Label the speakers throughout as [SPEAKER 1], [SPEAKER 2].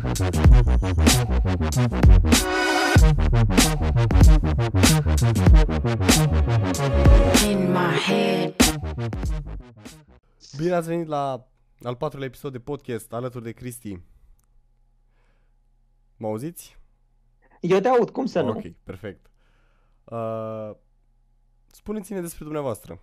[SPEAKER 1] In my head.
[SPEAKER 2] Bine ați venit la al patrulea episod de podcast alături de Cristi. Mă auziți?
[SPEAKER 3] Eu te aud, cum să nu?
[SPEAKER 2] Ok, perfect. Uh, spuneți-ne despre dumneavoastră.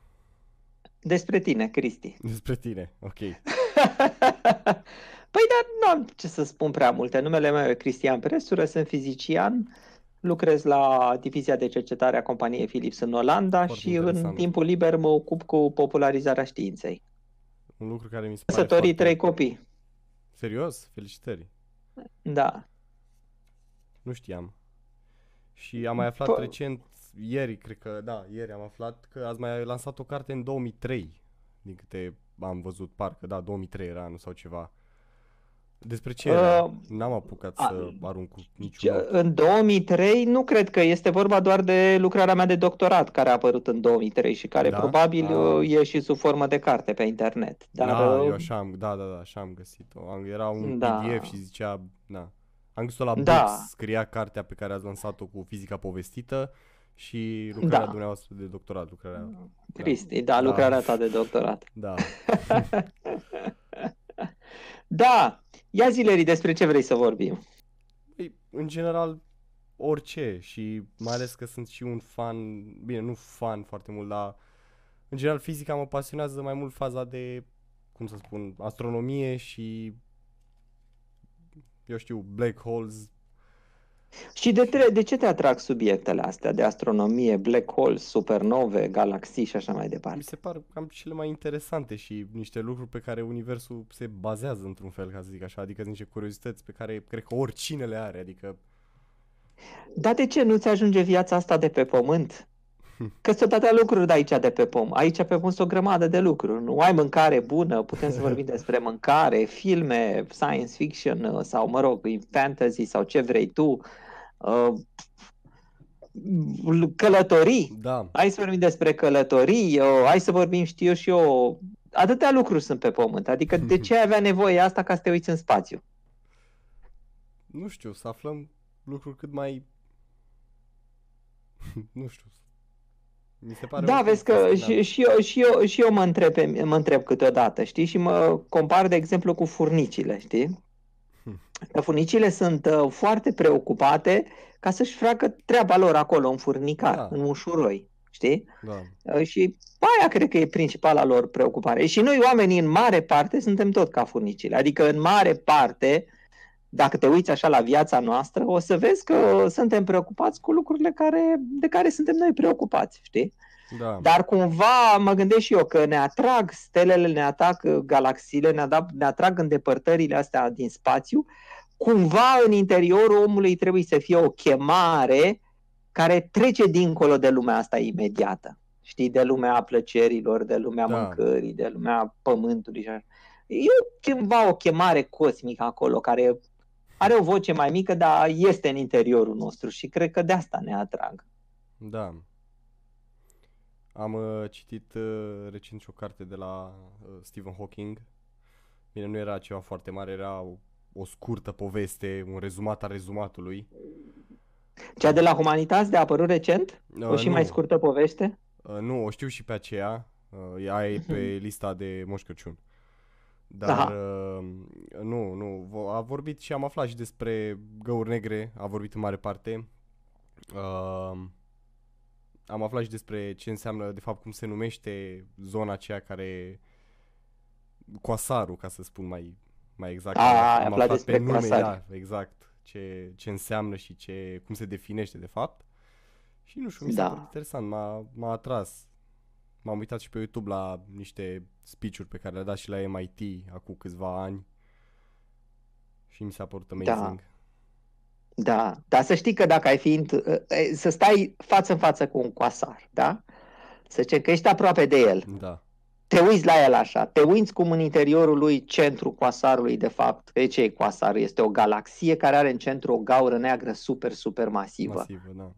[SPEAKER 3] Despre tine, Cristi.
[SPEAKER 2] Despre tine, ok.
[SPEAKER 3] păi dar nu am ce să spun prea multe. Numele meu e Cristian Presură, sunt fizician, lucrez la divizia de cercetare a companiei Philips în Olanda
[SPEAKER 2] Foarte
[SPEAKER 3] și în
[SPEAKER 2] interesant.
[SPEAKER 3] timpul liber mă ocup cu popularizarea științei.
[SPEAKER 2] Un lucru care mi se pare
[SPEAKER 3] Căsătorii
[SPEAKER 2] foarte...
[SPEAKER 3] trei copii.
[SPEAKER 2] Serios? Felicitări.
[SPEAKER 3] Da.
[SPEAKER 2] Nu știam. Și am mai aflat
[SPEAKER 3] Pă-
[SPEAKER 2] recent, ieri, cred că, da, ieri am aflat că ați mai lansat o carte în 2003, din câte am văzut, parcă, da, 2003 era anul sau ceva. Despre ce era?
[SPEAKER 3] Uh,
[SPEAKER 2] N-am apucat
[SPEAKER 3] a-
[SPEAKER 2] să arunc cu niciun
[SPEAKER 3] Ce-
[SPEAKER 2] ochi.
[SPEAKER 3] În 2003 nu cred că este vorba doar de lucrarea mea de doctorat care a apărut în 2003 și care
[SPEAKER 2] Da?
[SPEAKER 3] probabil
[SPEAKER 2] Ah.
[SPEAKER 3] uh, e și sub formă de carte pe internet. Dar
[SPEAKER 2] da,
[SPEAKER 3] uh,
[SPEAKER 2] eu așa am, da, da, da, așa am găsit-o. Am, era un
[SPEAKER 3] Da.
[SPEAKER 2] PDF și zicea, da. Am găsit-o la
[SPEAKER 3] Da.
[SPEAKER 2] Books, scria cartea pe care ați lansat-o cu fizica povestită și lucrarea
[SPEAKER 3] Da.
[SPEAKER 2] dumneavoastră de doctorat, lucrarea,
[SPEAKER 3] Cristi, da,
[SPEAKER 2] Da.
[SPEAKER 3] lucrarea ta de doctorat.
[SPEAKER 2] da.
[SPEAKER 3] Da, ia zilerii despre ce vrei să vorbim.
[SPEAKER 2] Păi, în general, orice și mai ales că sunt și un fan, bine, nu fan foarte mult, dar în general fizica mă pasionează mai mult faza de, cum să spun, astronomie și eu știu, black holes,
[SPEAKER 3] Și de, tre- de ce te atrag subiectele astea de astronomie, black holes, supernove, galaxii și așa mai
[SPEAKER 2] mi
[SPEAKER 3] departe?
[SPEAKER 2] se par cam cele mai interesante și niște lucruri pe care universul se bazează într-un fel, ca să zic așa, adică niște curiozități pe care cred că oricine le are, adică
[SPEAKER 3] Dar de ce nu-ți ajunge viața asta de pe pământ? Că sunt atâtea lucruri de aici de pe pământ. Aici pe pământ sunt o grămadă de lucruri. Nu ai mâncare bună, putem să vorbim despre mâncare, filme, science fiction uh, sau, mă rog, fantasy sau ce vrei tu. uh, Călătorii.
[SPEAKER 2] da,
[SPEAKER 3] Hai să vorbim despre călătorii, uh, hai să vorbim, știu eu și eu, atâtea lucruri sunt pe pământ. Adică de ce ai avea nevoie asta ca să te uiți în spațiu?
[SPEAKER 2] nu știu, să aflăm lucruri cât mai nu știu. Mi se pare
[SPEAKER 3] Da,
[SPEAKER 2] oricum
[SPEAKER 3] vezi că
[SPEAKER 2] fascinant.
[SPEAKER 3] și, și, eu, și, eu, și eu mă întreb, pe- mă întreb câteodată, știi? Și mă compar, de exemplu, cu furnicile, știi?
[SPEAKER 2] Hmm.
[SPEAKER 3] Că furnicile sunt uh, foarte preocupate ca să-și facă treaba lor acolo, în furnicar,
[SPEAKER 2] Da.
[SPEAKER 3] în ușuroi, știi?
[SPEAKER 2] Da.
[SPEAKER 3] Uh, Și aia cred că e principala lor preocupare. Și noi oamenii, în mare parte, suntem tot ca furnicile. Adică, în mare parte, dacă te uiți așa la viața noastră, o să vezi că suntem preocupați cu lucrurile care, de care suntem noi preocupați, știi?
[SPEAKER 2] Da.
[SPEAKER 3] Dar cumva mă gândesc și eu că ne atrag stelele, ne atrag galaxiile, ne, adap- ne atrag îndepărtările astea din spațiu. Cumva în interiorul omului trebuie să fie o chemare care trece dincolo de lumea asta imediată. Știi, de lumea plăcerilor, de lumea
[SPEAKER 2] Da.
[SPEAKER 3] mâncării, de lumea pământului și așa. E cumva o chemare cosmică acolo care are o voce mai mică, dar este în interiorul nostru și cred că de asta ne atrag.
[SPEAKER 2] Da. Am uh, citit uh, recent și o carte de la uh, Stephen Hawking. Bine, nu era ceva foarte mare, era o, o scurtă poveste, un rezumat al rezumatului.
[SPEAKER 3] Cea de la Humanitas de a apărut recent?
[SPEAKER 2] Uh,
[SPEAKER 3] O și
[SPEAKER 2] nu,
[SPEAKER 3] mai scurtă poveste?
[SPEAKER 2] Uh, nu, o știu și pe aceea. Uh, ea e pe lista de Moș Crăciun. Dar
[SPEAKER 3] Aha.
[SPEAKER 2] uh, nu, nu, vo- a vorbit și am aflat și despre găuri negre, a vorbit în mare parte. Uh, am aflat și despre ce înseamnă, de fapt, cum se numește zona aceea care... Coasarul, ca să spun mai, mai exact.
[SPEAKER 3] A, ai
[SPEAKER 2] am
[SPEAKER 3] aflat
[SPEAKER 2] aflat pe
[SPEAKER 3] despre
[SPEAKER 2] nume,
[SPEAKER 3] coasari.
[SPEAKER 2] da, exact, ce, ce înseamnă și ce, cum se definește, de fapt. Și nu știu, mi s-a
[SPEAKER 3] Da.
[SPEAKER 2] părut interesant, m-a, m-a atras. M-am uitat și pe YouTube la niște speech-uri pe care le-a dat și la MIT acum câțiva ani. Și mi s-a părut amazing.
[SPEAKER 3] Da, dar să știi că dacă ai fi, int- e, să stai față în față cu un coasar, da? Să zicem că ești aproape de el,
[SPEAKER 2] Da.
[SPEAKER 3] te uiți la el așa, te uiți cum în interiorul lui centrul coasarului, de fapt, de ce e coasarul? Este o galaxie care are în centru o gaură neagră super, super masivă.
[SPEAKER 2] Masivă, da.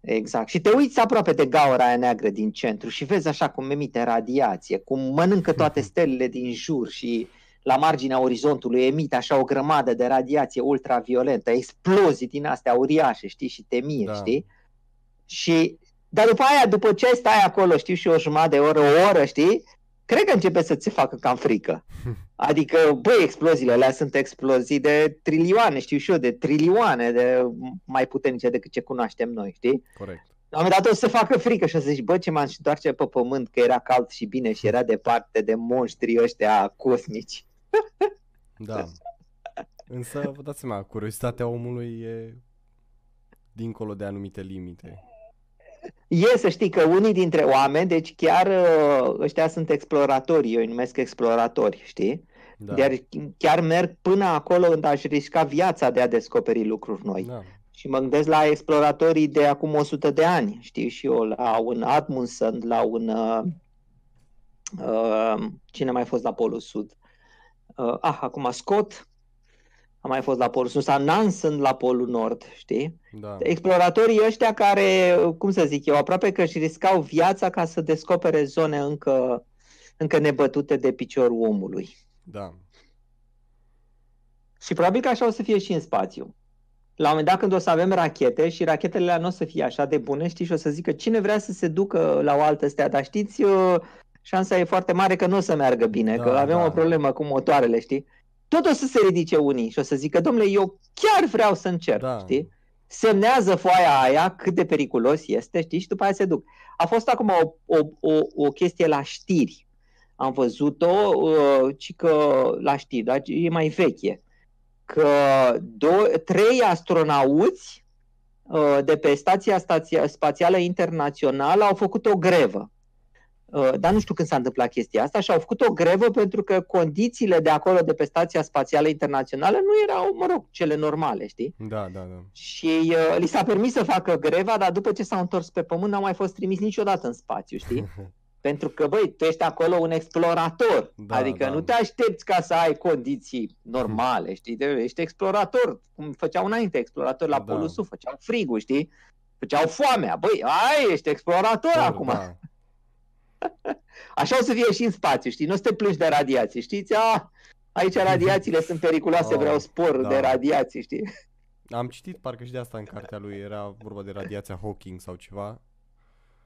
[SPEAKER 3] Exact. Și te uiți aproape de gaura aia neagră din centru și vezi așa cum emite radiație, cum mănâncă toate stelele din jur și la marginea orizontului emite așa o grămadă de radiație ultraviolentă, explozii din astea uriașe, știi, și te miri,
[SPEAKER 2] Da.
[SPEAKER 3] știi? Și, dar după aia, după ce stai acolo, știu, și o jumătate de oră, o oră, știi, cred că începe să ți facă cam frică. Adică, băi, exploziile alea sunt explozii de trilioane, știu și eu, de trilioane de mai puternice decât ce cunoaștem noi, știi?
[SPEAKER 2] Corect.
[SPEAKER 3] La un moment dat o să facă frică și o să zici, bă, ce m-aș întoarce pe pământ, că era cald și bine și era departe de monștrii ăștia cosmici.
[SPEAKER 2] Da. Însă, vă dați seama, curiozitatea omului e dincolo de anumite limite.
[SPEAKER 3] E să știi că unii dintre oameni, deci chiar uh, ăștia sunt exploratori, eu îi numesc exploratori, știi?
[SPEAKER 2] Da.
[SPEAKER 3] Dar chiar merg până acolo unde aș risca viața de a descoperi lucruri noi.
[SPEAKER 2] Da.
[SPEAKER 3] Și mă gândesc la exploratorii de acum 100 de ani, știi, și eu, la un Amundsen, la un... Uh, uh, cine a mai fost la Polul Sud? Uh, ah, acum Scott a mai fost la Polul Sud, sau Nansen la Polul Nord, știi?
[SPEAKER 2] Da.
[SPEAKER 3] Exploratorii ăștia care, cum să zic eu, aproape că își riscau viața ca să descopere zone încă, încă nebătute de piciorul omului.
[SPEAKER 2] Da.
[SPEAKER 3] Și probabil că așa o să fie și în spațiu. La un moment dat când o să avem rachete și rachetele alea nu o să fie așa de bune, știi, și o să zică cine vrea să se ducă la o altă stea, dar știți, uh, șansa e foarte mare că nu o să meargă bine,
[SPEAKER 2] Da,
[SPEAKER 3] că avem
[SPEAKER 2] da.
[SPEAKER 3] o problemă cu motoarele, știi? Tot o să se ridice unii și o să zică, domnule, eu chiar vreau să încerc,
[SPEAKER 2] Da.
[SPEAKER 3] știi? Semnează foaia aia cât de periculos este, știi, și după aia se duc. A fost acum o, o, o, o chestie la știri. Am văzut-o, uh, ci că la știri, dar e mai veche că do- trei astronauți uh, de pe Stația Stația Spațială Internațională au făcut o grevă. Uh, Dar nu știu când s-a întâmplat chestia asta și au făcut o grevă pentru că condițiile de acolo, de pe Stația Spațială Internațională, nu erau, mă rog, cele normale, știi?
[SPEAKER 2] Da, da, da.
[SPEAKER 3] Și uh, li s-a permis să facă greva, dar după ce s-au întors pe Pământ, n-au mai fost trimis niciodată în spațiu, știi? Pentru că, băi, tu ești acolo un explorator.
[SPEAKER 2] Da,
[SPEAKER 3] adică
[SPEAKER 2] da.
[SPEAKER 3] nu te aștepți ca să ai condiții normale, știi? De, ești explorator, cum făceau înainte explorator la
[SPEAKER 2] Da.
[SPEAKER 3] Polul Sud, făceau frigul, știi? Făceau foamea. Băi, ai, ești explorator acum.
[SPEAKER 2] Da.
[SPEAKER 3] Așa o să fie și în spațiu, știi? Nu o să te plângi de radiații, știți? A, aici radiațiile sunt periculoase,
[SPEAKER 2] Oh,
[SPEAKER 3] vreau spor
[SPEAKER 2] da.
[SPEAKER 3] de radiații, știi?
[SPEAKER 2] Am citit parcă și de asta în cartea lui, era vorba de radiația Hawking sau ceva.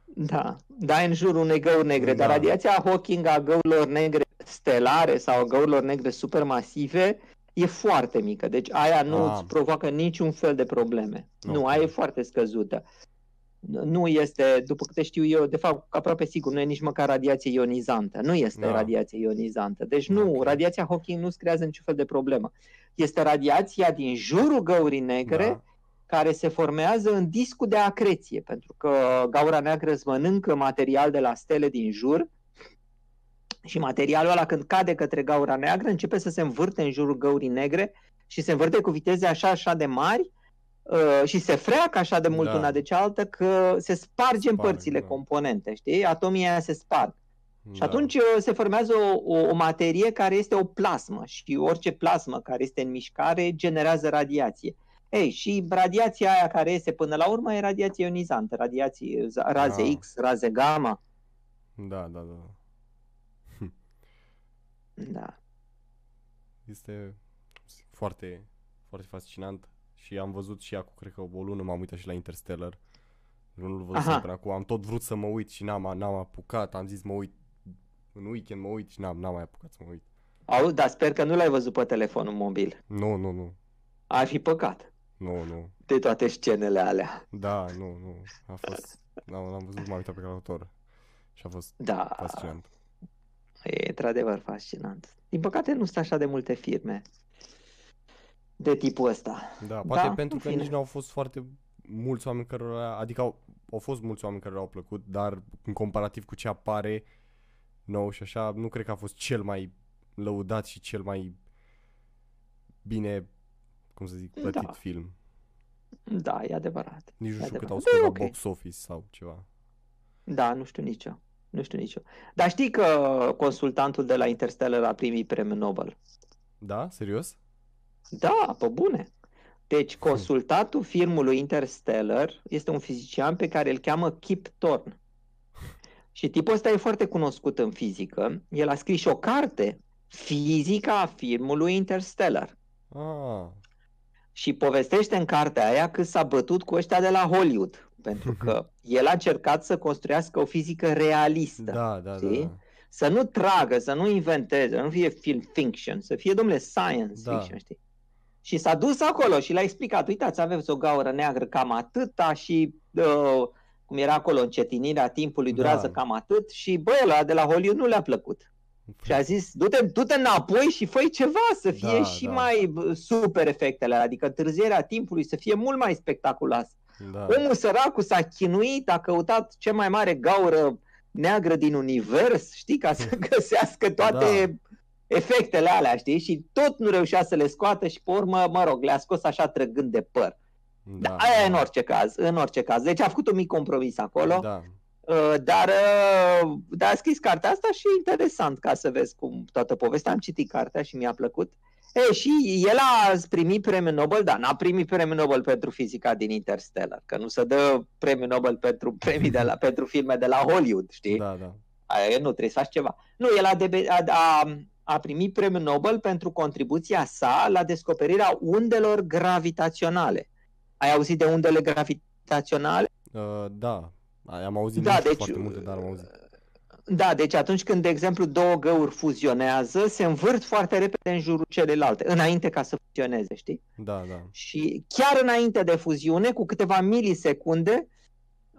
[SPEAKER 3] Da, da, în jurul unei găuri negre, dar
[SPEAKER 2] Da.
[SPEAKER 3] radiația Hawking a găurilor negre stelare sau a găurilor negre supermasive e foarte mică, deci aia nu
[SPEAKER 2] Ah.
[SPEAKER 3] îți provoacă niciun fel de probleme. Nu,
[SPEAKER 2] Ok.
[SPEAKER 3] aia e foarte scăzută. Nu este, după câte știu eu, de fapt, aproape sigur, nu e nici măcar radiație ionizantă. Nu este
[SPEAKER 2] Da.
[SPEAKER 3] radiație ionizantă. Deci nu,
[SPEAKER 2] Ok.
[SPEAKER 3] radiația Hawking nu-ți creează niciun fel de problemă. Este radiația din jurul găurii negre,
[SPEAKER 2] Da.
[SPEAKER 3] care se formează în discul de acreție, pentru că gaura neagră îți mănâncă material de la stele din jur și materialul ăla când cade către gaura neagră începe să se învârte în jurul găurii negre și se învârte cu viteze așa așa de mari uh, și se freacă așa de mult
[SPEAKER 2] Da.
[SPEAKER 3] una de cealaltă că se sparge în
[SPEAKER 2] Sparg,
[SPEAKER 3] părțile
[SPEAKER 2] da.
[SPEAKER 3] componente, știi? Atomii aia se sparg. Și
[SPEAKER 2] Da.
[SPEAKER 3] atunci uh, se formează o, o, o materie care este o plasmă și orice plasmă care este în mișcare generează radiație. Ei, și radiația aia care este până la urmă e radiație ionizantă, radiații, raze
[SPEAKER 2] Ah.
[SPEAKER 3] X, raze gamma.
[SPEAKER 2] Da, da, da.
[SPEAKER 3] Da.
[SPEAKER 2] Este foarte, foarte fascinant și am văzut și acum, cred că o lună m-am uitat și la Interstellar. Nu-l văzusem
[SPEAKER 3] Aha.
[SPEAKER 2] până acum. Am tot vrut să mă uit și n-am, n-am apucat. Am zis mă uit în weekend mă uit și n-am, n-am mai apucat să mă uit.
[SPEAKER 3] Au, dar sper că nu l-ai văzut pe telefonul mobil.
[SPEAKER 2] Nu, nu, nu.
[SPEAKER 3] Ar fi păcat
[SPEAKER 2] Nu, nu.
[SPEAKER 3] de toate scenele alea.
[SPEAKER 2] Da, nu, nu. A fost... N-am, n-am văzut, m-am uitat pe calculator. Și a fost
[SPEAKER 3] Da,
[SPEAKER 2] fascinant.
[SPEAKER 3] e într-adevăr fascinant. Din păcate nu sunt așa de multe firme de tipul ăsta.
[SPEAKER 2] Da, poate
[SPEAKER 3] Da,
[SPEAKER 2] pentru
[SPEAKER 3] în
[SPEAKER 2] că
[SPEAKER 3] fine.
[SPEAKER 2] nici nu au fost foarte mulți oameni care adică au, au fost mulți oameni care au plăcut, dar în comparativ cu ce apare nou și așa, nu cred că a fost cel mai lăudat și cel mai bine, cum să zic, plătit
[SPEAKER 3] Da.
[SPEAKER 2] film.
[SPEAKER 3] Da, e adevărat.
[SPEAKER 2] Nici nu
[SPEAKER 3] E
[SPEAKER 2] știu cât au
[SPEAKER 3] adevărat.
[SPEAKER 2] scos
[SPEAKER 3] Da,
[SPEAKER 2] la
[SPEAKER 3] ok.
[SPEAKER 2] box office sau ceva.
[SPEAKER 3] Da, nu știu nicio. Nu știu nicio. Dar știi că consultantul de la Interstellar a primit premiul Nobel?
[SPEAKER 2] Da? Serios?
[SPEAKER 3] Da, pe bune. Deci consultatul filmului Interstellar este un fizician pe care îl cheamă Kip Thorne. Și tipul ăsta e foarte cunoscut în fizică. El a scris și o carte fizica filmului Interstellar.
[SPEAKER 2] Ah,
[SPEAKER 3] Și povestește în cartea aia că s-a bătut cu ăștia de la Hollywood. Pentru că el a încercat să construiască o fizică realistă.
[SPEAKER 2] da, da, da.
[SPEAKER 3] știi?
[SPEAKER 2] da.
[SPEAKER 3] Să nu tragă, să nu inventeze, să nu fie film fiction, să fie, domnule, science
[SPEAKER 2] Da.
[SPEAKER 3] fiction, știi? Și s-a dus acolo și le-a explicat, uitați, aveți o gaură neagră cam atâta și uh, cum era acolo, încetinirea timpului durează
[SPEAKER 2] Da.
[SPEAKER 3] cam atât și băi, ăla de la Hollywood nu le-a plăcut. Și a zis, du-te, du-te înapoi și fă ceva, să fie
[SPEAKER 2] Da,
[SPEAKER 3] și
[SPEAKER 2] da.
[SPEAKER 3] mai bă, super efectele, alea, adică întârzierea timpului să fie mult mai spectaculoasă.
[SPEAKER 2] Da.
[SPEAKER 3] Omul săracul s-a chinuit, a căutat cea mai mare gaură neagră din univers, știi, ca să găsească toate efectele alea, știi? Și tot nu reușea să le scoată și pe urmă, mă rog, le-a scos așa trăgând de păr. Da,
[SPEAKER 2] Da,
[SPEAKER 3] aia e în orice caz, în orice caz. Deci a făcut un mic compromis acolo,
[SPEAKER 2] Da.
[SPEAKER 3] uh, dar, uh, dar a scris cartea asta și e interesant ca să vezi cum toată povestea. Am citit cartea și mi-a plăcut. E, și el a primit premiul Nobel, dar n-a primit premiul Nobel pentru fizica din Interstellar, că nu se dă premiul Nobel pentru premii de la, pentru filme de la Hollywood, știi?
[SPEAKER 2] Da, da.
[SPEAKER 3] Aia, nu trebuie să faci ceva. Nu, el a, debe- a, a, a primit premiul Nobel pentru contribuția sa la descoperirea undelor gravitaționale. Ai auzit de undele gravitaționale?
[SPEAKER 2] Uh, da. Ai- Am auzit
[SPEAKER 3] Da,
[SPEAKER 2] nu știu
[SPEAKER 3] deci-
[SPEAKER 2] foarte multe, dar am auzit.
[SPEAKER 3] Da, deci atunci când, de exemplu, două găuri fuzionează, se învârt foarte repede în jurul celelalte, înainte ca să fuzioneze, știi?
[SPEAKER 2] Da, da.
[SPEAKER 3] Și chiar înainte de fuziune, cu câteva milisecunde,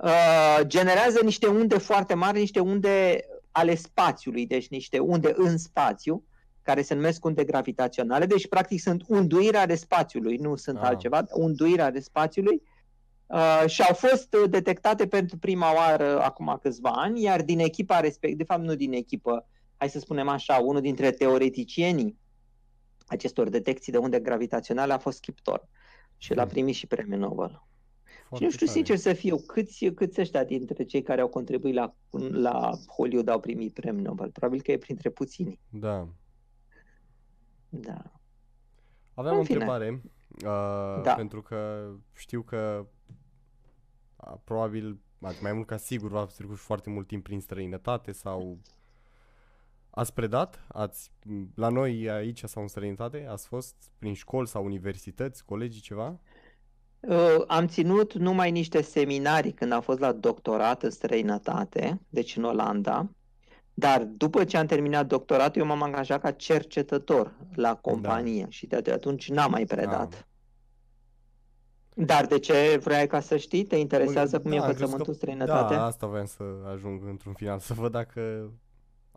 [SPEAKER 3] uh, generează niște unde foarte mari, niște unde ale spațiului, deci niște unde în spațiu, care se numesc unde gravitaționale, deci practic sunt unduirea ale spațiului, nu sunt
[SPEAKER 2] Ah.
[SPEAKER 3] altceva, unduirea ale spațiului. Uh, și au fost uh, detectate pentru prima oară acum câțiva ani, iar din echipa respectivă, de fapt nu din echipă, hai să spunem așa, unul dintre teoreticienii acestor detecții de unde gravitaționale a fost Kip Thorne și l-a
[SPEAKER 2] Hmm.
[SPEAKER 3] primit și premiul Nobel.
[SPEAKER 2] Foarte
[SPEAKER 3] și nu știu
[SPEAKER 2] tare.
[SPEAKER 3] sincer să fiu, câți, câți ăștia dintre cei care au contribuit la, la Hollywood au primit premiul Nobel? Probabil că e printre puțini.
[SPEAKER 2] Da.
[SPEAKER 3] Da.
[SPEAKER 2] Aveam
[SPEAKER 3] În
[SPEAKER 2] o
[SPEAKER 3] fine.
[SPEAKER 2] întrebare, uh,
[SPEAKER 3] Da.
[SPEAKER 2] pentru că știu că a, probabil, adică mai mult ca sigur, v-ați trecut foarte mult timp prin străinătate sau ați predat? Ați, la noi aici sau în străinătate? Ați fost prin școli sau universități, colegii, ceva?
[SPEAKER 3] Uh, Am ținut numai niște seminarii când am fost la doctorat în străinătate, deci în Olanda, dar după ce am terminat doctoratul, eu m-am angajat ca cercetător la companie și de atunci n-am mai predat.
[SPEAKER 2] Ah.
[SPEAKER 3] Dar de ce vrei ca să știi? Te interesează cum e
[SPEAKER 2] Da, am crezut
[SPEAKER 3] învățământul în
[SPEAKER 2] că-
[SPEAKER 3] străinătate?
[SPEAKER 2] Da, asta voiam să ajung într-un final, să văd dacă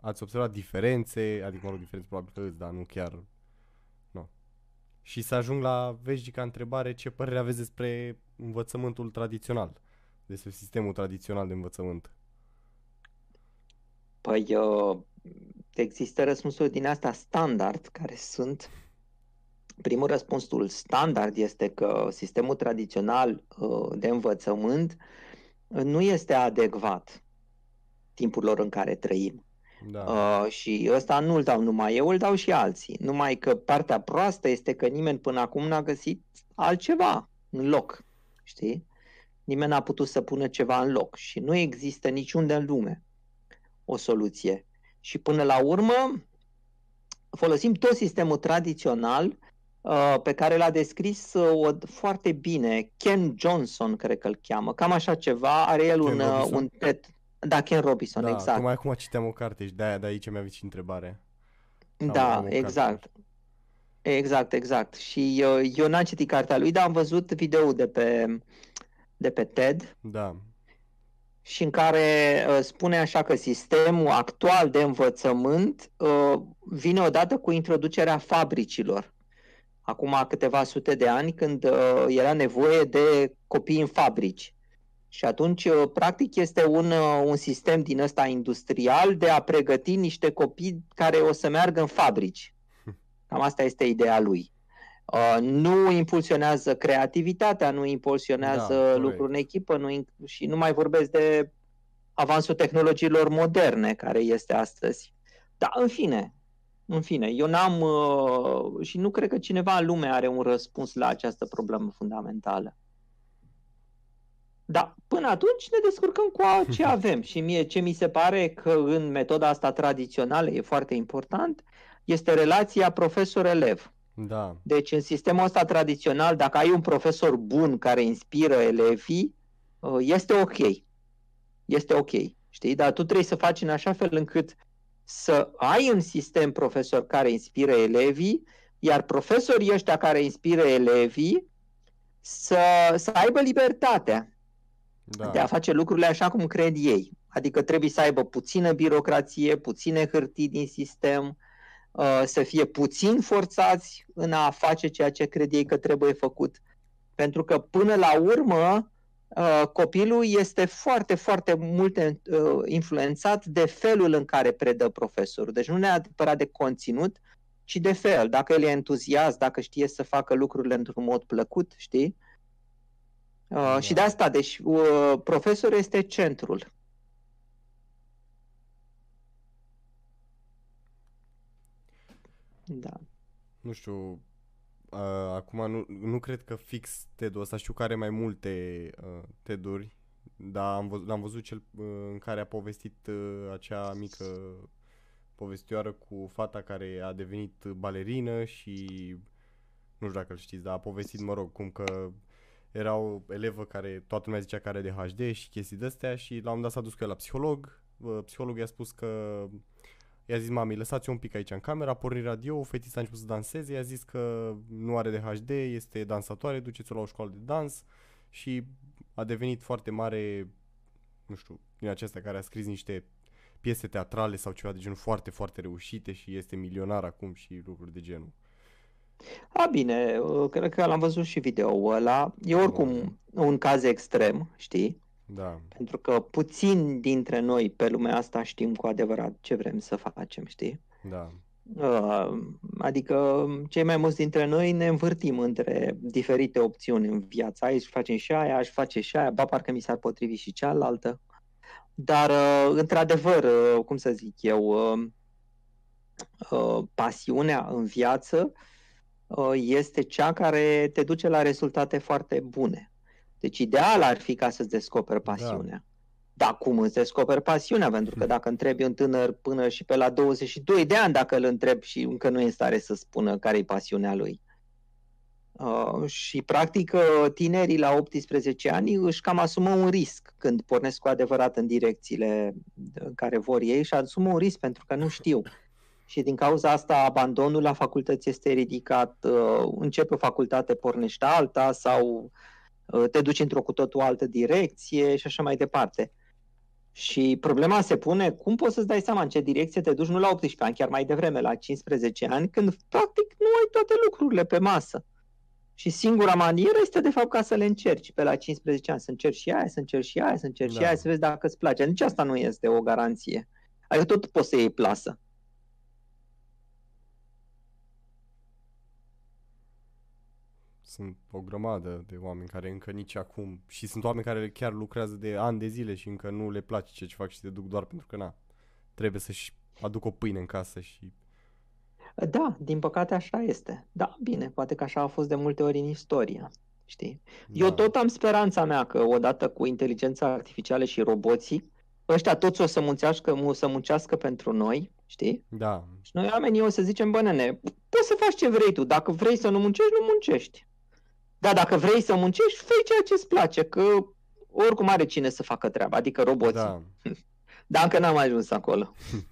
[SPEAKER 2] ați observat diferențe, adică, mă rog, diferențe probabil că îți, dar nu chiar, nu. Și să ajung la veșnica întrebare, ce părere aveți despre învățământul tradițional, despre sistemul tradițional de învățământ?
[SPEAKER 3] Păi uh, există răspunsuri din asta standard care sunt Primul răspunsul standard este că sistemul tradițional uh, de învățământ uh, nu este adecvat timpurilor în care trăim.
[SPEAKER 2] Da,
[SPEAKER 3] Uh, și ăsta nu-l dau numai eu, îl dau și alții. Numai că partea proastă este că nimeni până acum n-a găsit altceva în loc. Știi? Nimeni n-a putut să pună ceva în loc și nu există niciunde în lume o soluție. Și până la urmă folosim tot sistemul tradițional uh, pe care l-a descris uh, o, foarte bine Ken Johnson, cred că îl cheamă. Cam așa ceva, are el
[SPEAKER 2] Ken
[SPEAKER 3] un, uh,
[SPEAKER 2] Robinson?
[SPEAKER 3] un TED. Da, Ken Robinson,
[SPEAKER 2] da,
[SPEAKER 3] exact.
[SPEAKER 2] tocmai acum citeam o carte și de-aia, de aici mi-a venit și întrebarea. Am-
[SPEAKER 3] Da,
[SPEAKER 2] am o carte
[SPEAKER 3] exact. Exact, exact. Și uh, eu n-am citit cartea lui, dar am văzut video de pe, de pe TED
[SPEAKER 2] Da,
[SPEAKER 3] și în care uh, spune așa că sistemul actual de învățământ uh, vine odată cu introducerea fabricilor. Acum câteva sute de ani când uh, era nevoie de copii în fabrici. Și atunci, uh, practic, este un, uh, un sistem din ăsta industrial de a pregăti niște copii care o să meargă în fabrici. Cam asta este ideea lui. Uh, nu impulsionează creativitatea, nu impulsionează
[SPEAKER 2] Da, corect.
[SPEAKER 3] lucruri în echipă nu, in- și nu mai vorbesc de avansul tehnologiilor moderne care este astăzi. Dar, în fine, în fine, eu n-am uh, și nu cred că cineva în lume are un răspuns la această problemă fundamentală. Da, până atunci ne descurcăm cu a- ce avem și mie ce mi se pare că în metoda asta tradițională e foarte important este relația profesor-elev.
[SPEAKER 2] Da,
[SPEAKER 3] Deci în sistemul ăsta tradițional, dacă ai un profesor bun care inspiră elevii, uh, este ok. Este ok. Știi? Dar tu trebuie să faci în așa fel încât să ai un sistem profesor care inspiră elevii, iar profesorii ăștia care inspiră elevii să, să aibă libertatea
[SPEAKER 2] da.
[SPEAKER 3] de a face lucrurile așa cum cred ei. Adică trebuie să aibă puțină birocrație, puține hârtii din sistem, uh, să fie puțin forțați în a face ceea ce cred ei că trebuie făcut. Pentru că până la urmă uh, copilul este foarte, foarte mult uh, influențat de felul în care predă profesorul. Deci nu neapărat de conținut, ci de fel. Dacă el e entuziast, dacă știe să facă lucrurile într-un mod plăcut, știi? Uh,
[SPEAKER 2] Da.
[SPEAKER 3] Și de asta, deci, uh, profesorul este centrul. Da.
[SPEAKER 2] Nu știu, uh, acum nu, nu cred că fix TED-ul ăsta, știu că are mai multe uh, TED-uri, dar am văzut, l-am văzut cel uh, în care a povestit uh, acea mică povestioară cu fata care a devenit balerină și nu știu dacă îl știți, dar a povestit, mă rog, cum că era o elevă care toată lumea zicea că are DHD și chestii de-astea și la un moment dat s-a dus cu el la psiholog. Uh, Psihologul i-a spus că I-a zis mamei, lăsați-o un pic aici în cameră, a pornit radio, fetița a început să danseze, i-a zis că nu are DHD, este dansatoare, duceți-o la o școală de dans și a devenit foarte mare, nu știu, din acesta care a scris niște piese teatrale sau ceva de genul foarte, foarte reușite și este milionar acum și lucruri de genul.
[SPEAKER 3] A, bine, uh, cred că l-am văzut și video-ul ăla. E oricum un caz extrem, știi?
[SPEAKER 2] Da,
[SPEAKER 3] Pentru că puțin dintre noi pe lumea asta știm cu adevărat ce vrem să facem, știi?
[SPEAKER 2] da,
[SPEAKER 3] Uh, Adică cei mai mulți dintre noi ne învârtim între diferite opțiuni în viața. Aici facem și aia, aș face și aia, ba parcă mi s-ar potrivi și cealaltă. Dar, uh, într-adevăr, uh, cum să zic eu, uh, uh, pasiunea în viață uh, este cea care te duce la rezultate foarte bune. Deci ideal ar fi ca să-ți descoperi pasiunea. Dar cum îți descoperi pasiunea? Pentru că dacă întrebi un tânăr până și pe la 22 de ani, dacă îl întrebi și încă nu e în stare să spună care e pasiunea lui. Uh, și practic uh, tinerii la 18 ani își cam asumă un risc când pornesc cu adevărat în direcțiile în care vor ei și asumă un risc pentru că nu știu. Și din cauza asta abandonul la facultăți este ridicat, uh, începe o facultate, pornești alta sau uh, te duci într-o cu totul altă direcție și așa mai departe. Și problema se pune, cum poți să-ți dai seama în ce direcție te duci, nu la 18 ani, chiar mai devreme, la 15 ani, când practic nu ai toate lucrurile pe masă. Și singura manieră este de fapt ca să le încerci pe la 15 ani, să încerci și aia, să încerci și aia, să încerci și
[SPEAKER 2] Da.
[SPEAKER 3] aia, să vezi dacă îți place. Nici asta nu este o garanție. Adică tot poți să iei plasă.
[SPEAKER 2] Sunt o grămadă de oameni care încă nici acum și sunt oameni care chiar lucrează de ani de zile și încă nu le place ceea ce fac și se duc doar pentru că na, trebuie să-și aducă o pâine în casă și
[SPEAKER 3] Da, din păcate așa este. Da, bine, poate că așa a fost de multe ori în istorie. Știi? Eu
[SPEAKER 2] da,
[SPEAKER 3] tot am speranța mea că odată cu inteligența artificială și roboții, ăștia toți o să muncească, o să muncească pentru noi, știi?
[SPEAKER 2] da,
[SPEAKER 3] Și noi oamenii o să zicem, bă, nene, poți să faci ce vrei tu. Dacă vrei să nu muncești, nu muncești. Dar dacă vrei să muncești, fă ceea ce îți place, că oricum are cine să facă treaba, adică roboții.
[SPEAKER 2] da,
[SPEAKER 3] Dar încă n-am ajuns acolo.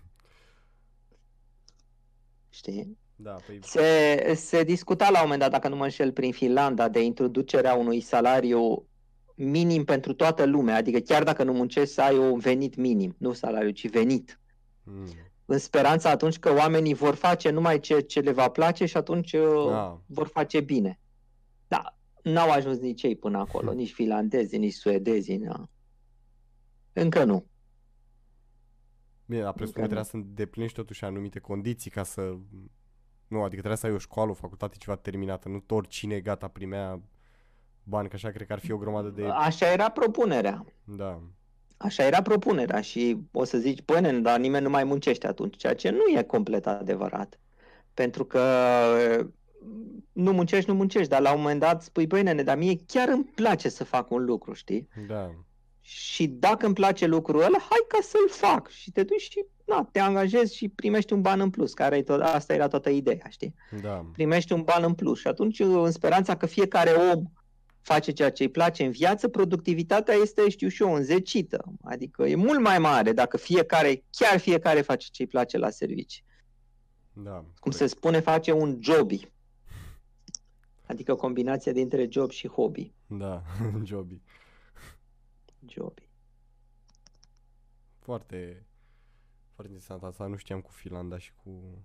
[SPEAKER 3] Știi?
[SPEAKER 2] da, păi,
[SPEAKER 3] Se, se discuta la un moment dat, dacă nu mă înșel, prin Finlanda, de introducerea unui salariu minim pentru toată lumea, adică chiar dacă nu muncești să ai un venit minim, nu salariu, ci venit.
[SPEAKER 2] mm,
[SPEAKER 3] În speranța atunci că oamenii vor face numai ce, ce le va place și atunci uh,
[SPEAKER 2] da,
[SPEAKER 3] vor face bine. Da, n-au ajuns nici ei până acolo, nici finlandezii, nici suedezii. Na. Încă nu.
[SPEAKER 2] bine, dar presupun că
[SPEAKER 3] Încă
[SPEAKER 2] trebuie să îndeplinești totuși anumite condiții ca să, nu, adică trebuie să ai o școală, o facultate, ceva terminată, nu oricine gata primea bani, că așa cred că ar fi o grămadă de,
[SPEAKER 3] Așa era propunerea.
[SPEAKER 2] da,
[SPEAKER 3] Așa era propunerea și o să zici, băi, nene, dar nimeni nu mai muncește atunci, ceea ce nu e complet adevărat. Pentru că nu muncești, nu muncești, dar la un moment dat spui, băi, nene, dar mie chiar îmi place să fac un lucru, știi?
[SPEAKER 2] da,
[SPEAKER 3] Și dacă îmi place lucrul ăla, hai ca să-l fac. Și te duci și na, te angajezi și primești un ban în plus, care e tot, asta era toată ideea, știi?
[SPEAKER 2] Da.
[SPEAKER 3] Primești un ban în plus și atunci în speranța că fiecare om face ceea ce îi place în viață, productivitatea este, știu și eu, înzecită. Adică e mult mai mare dacă fiecare, chiar fiecare face ce îi place la servici.
[SPEAKER 2] Da.
[SPEAKER 3] Cum se spune, face un jobby. Adică combinația dintre job și hobby.
[SPEAKER 2] Da, Joby.
[SPEAKER 3] Jobby.
[SPEAKER 2] Foarte, foarte interesant asta. Nu știam cu Finlanda și cu...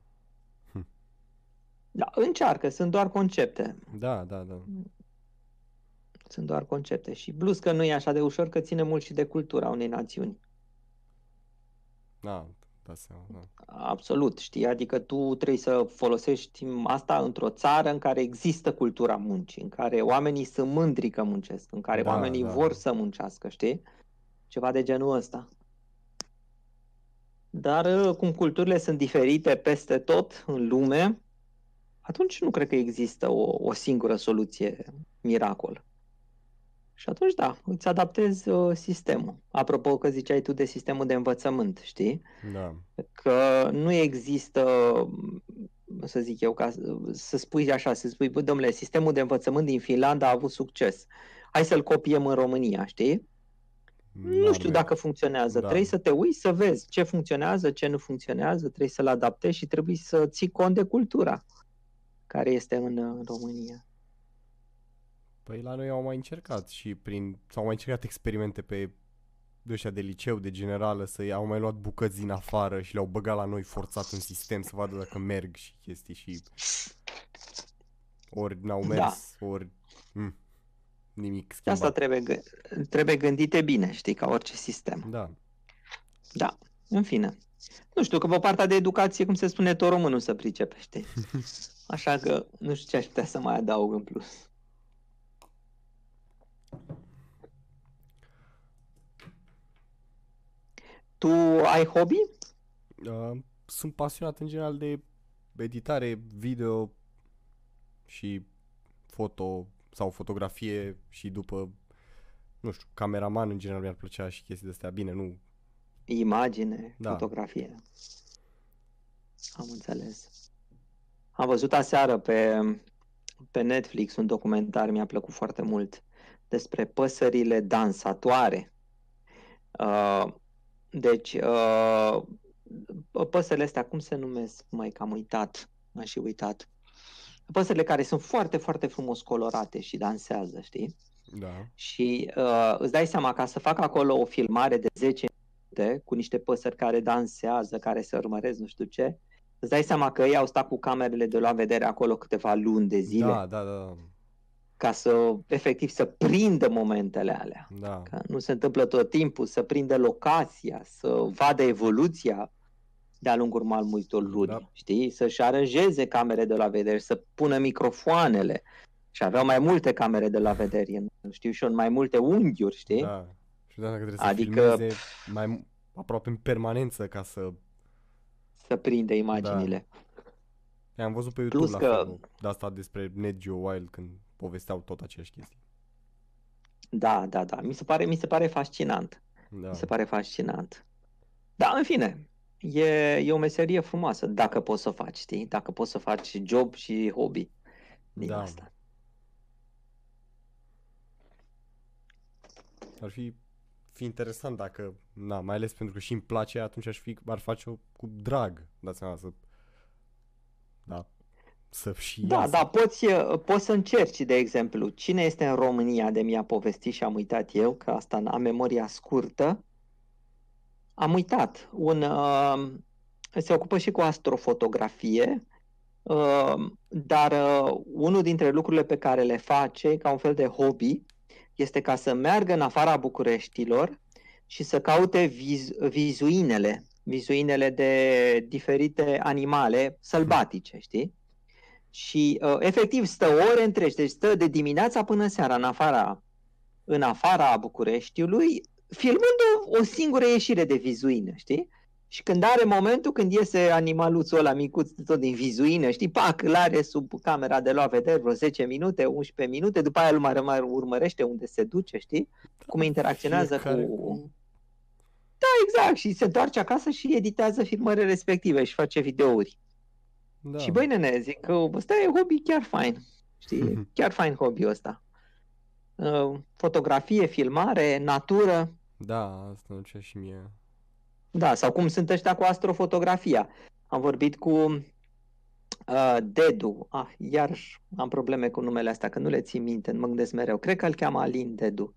[SPEAKER 3] Da, încearcă, sunt doar concepte.
[SPEAKER 2] Da, da, da.
[SPEAKER 3] Sunt doar concepte. Și plus că nu e așa de ușor, că ține mult și de cultura unei națiuni.
[SPEAKER 2] Da, da seama, da.
[SPEAKER 3] Absolut, știi? Adică tu trebuie să folosești asta într-o țară în care există cultura muncii, în care oamenii sunt mândri că muncesc, în care
[SPEAKER 2] Da,
[SPEAKER 3] oamenii
[SPEAKER 2] da.
[SPEAKER 3] vor să muncească, știi? Ceva de genul ăsta. Dar uh, cum culturile sunt diferite peste tot în lume, atunci nu cred că există o, o singură soluție miracol. Și atunci, da, îți adaptezi uh, sistemul. Apropo că ziceai tu de sistemul de învățământ, știi?
[SPEAKER 2] Da,
[SPEAKER 3] că nu există, să zic eu, ca să- să spui așa, să spui, bă, domnule, sistemul de învățământ din Finlanda a avut succes. Hai să-l copiem în România, știi? nu
[SPEAKER 2] N-ar
[SPEAKER 3] știu
[SPEAKER 2] merge.
[SPEAKER 3] dacă funcționează.
[SPEAKER 2] Da.
[SPEAKER 3] Trebuie să te uiți să vezi ce funcționează, ce nu funcționează, trebuie să-l adaptezi și trebuie să ții cont de cultura care este în, în România.
[SPEAKER 2] Păi la noi au mai încercat și prin... S-au mai încercat experimente pe de ăștia de liceu, de generală, să au mai luat bucăți din afară și le-au băgat la noi forțat în sistem să vadă dacă merg și chestii și ori n-au
[SPEAKER 3] Da.
[SPEAKER 2] mers, ori mm, nimic
[SPEAKER 3] Și
[SPEAKER 2] schimbat.
[SPEAKER 3] asta trebuie, gă- trebuie gândite bine, știi, ca orice sistem.
[SPEAKER 2] Da,
[SPEAKER 3] Da, în fine. Nu știu, că pe partea de educație, cum se spune, tot românul să pricepe, știi? Așa că nu știu ce aș putea să mai adaug în plus. Tu ai hobby?
[SPEAKER 2] uh, sunt pasionat în general de editare video și foto sau fotografie și după nu știu, cameraman în general mi-ar plăcea și chestii de astea. Bine, nu
[SPEAKER 3] Imagine,
[SPEAKER 2] Da.
[SPEAKER 3] fotografie. Am înțeles. Am văzut aseară pe, pe Netflix un documentar, mi-a plăcut foarte mult, despre păsările dansatoare. Uh, deci, uh, păsările astea, cum se numesc? Mai că am uitat, m-am și uitat. Păsările care sunt foarte, foarte frumos colorate și dansează, știi?
[SPEAKER 2] Da.
[SPEAKER 3] Și uh, îți dai seama, ca să fac acolo o filmare de 10 minute cu niște păsări care dansează, care se urmăresc, nu știu ce, îți dai seama că ei au stat cu camerele de la vedere acolo câteva luni de zile
[SPEAKER 2] Da, da, da,
[SPEAKER 3] ca să, efectiv, să prindă momentele alea.
[SPEAKER 2] da.
[SPEAKER 3] Că nu se întâmplă tot timpul, să prindă locația, să vadă evoluția de-a lungul mai multor luni,
[SPEAKER 2] Da.
[SPEAKER 3] știi? Să-și aranjeze camere de la vedere, să pună microfoanele. Și aveau mai multe camere de la vedere, în- știu și eu, în mai multe unghiuri, știi?
[SPEAKER 2] Da. Și dacă trebuie să
[SPEAKER 3] Adică-
[SPEAKER 2] filmeze mai aproape în permanență ca să...
[SPEAKER 3] Să prinde imaginile.
[SPEAKER 2] Am văzut pe YouTube
[SPEAKER 3] Plus
[SPEAKER 2] la
[SPEAKER 3] că-
[SPEAKER 2] fel, de asta despre Net Geo Wild când povesteau tot aceleași chestii.
[SPEAKER 3] Da, da, da. Mi se pare, mi se pare fascinant.
[SPEAKER 2] Da.
[SPEAKER 3] Mi se pare fascinant. Da, în fine, e, e o meserie frumoasă dacă poți să o faci, știi? Dacă poți să faci job și hobby din
[SPEAKER 2] Da.
[SPEAKER 3] asta.
[SPEAKER 2] Ar fi, fi interesant dacă, na, mai ales pentru că și îmi place, atunci aș fi, ar face-o cu drag, dați seama, să, da, să și
[SPEAKER 3] Da,
[SPEAKER 2] iasă.
[SPEAKER 3] da, poți, poți să încerci, de exemplu, cine este în România de mi-a povestit și am uitat eu, că asta am memoria scurtă. Am uitat. Un, uh, se ocupă și cu astrofotografie, uh, dar uh, unul dintre lucrurile pe care le face ca un fel de hobby este ca să meargă în afara Bucureștilor și să caute viz, vizuinele, vizuinele de diferite animale sălbatice, știi? Și uh, efectiv stă ore întregi, deci stă de dimineața până seara în afara, în afara Bucureștiului, filmând o, o singură ieșire de vizuină, știi? Și când are momentul, când iese animaluțul ăla micuț tot din vizuină, știi, pac, îl are sub camera de luat vedere vreo 10 minute, 11 minute, după aia îl mai urmărește unde se duce, știi? Cum interacționează
[SPEAKER 2] Fiecare
[SPEAKER 3] cu...
[SPEAKER 2] cu-
[SPEAKER 3] Da, exact. Și se întoarce acasă și editează filmările respective și face videouri.
[SPEAKER 2] Da.
[SPEAKER 3] Și băi nene, zic că ăsta e hobby chiar fain. Știi? Chiar fain hobby ăsta. Uh, Fotografie, filmare, natură.
[SPEAKER 2] Da, asta nu ce și mie.
[SPEAKER 3] Da, sau cum sunt ăștia cu astrofotografia. Am vorbit cu uh, Dedu. Ah, iar am probleme cu numele astea, că nu le țin minte, mă gândesc mereu. Cred că îl cheamă Alin Dedu.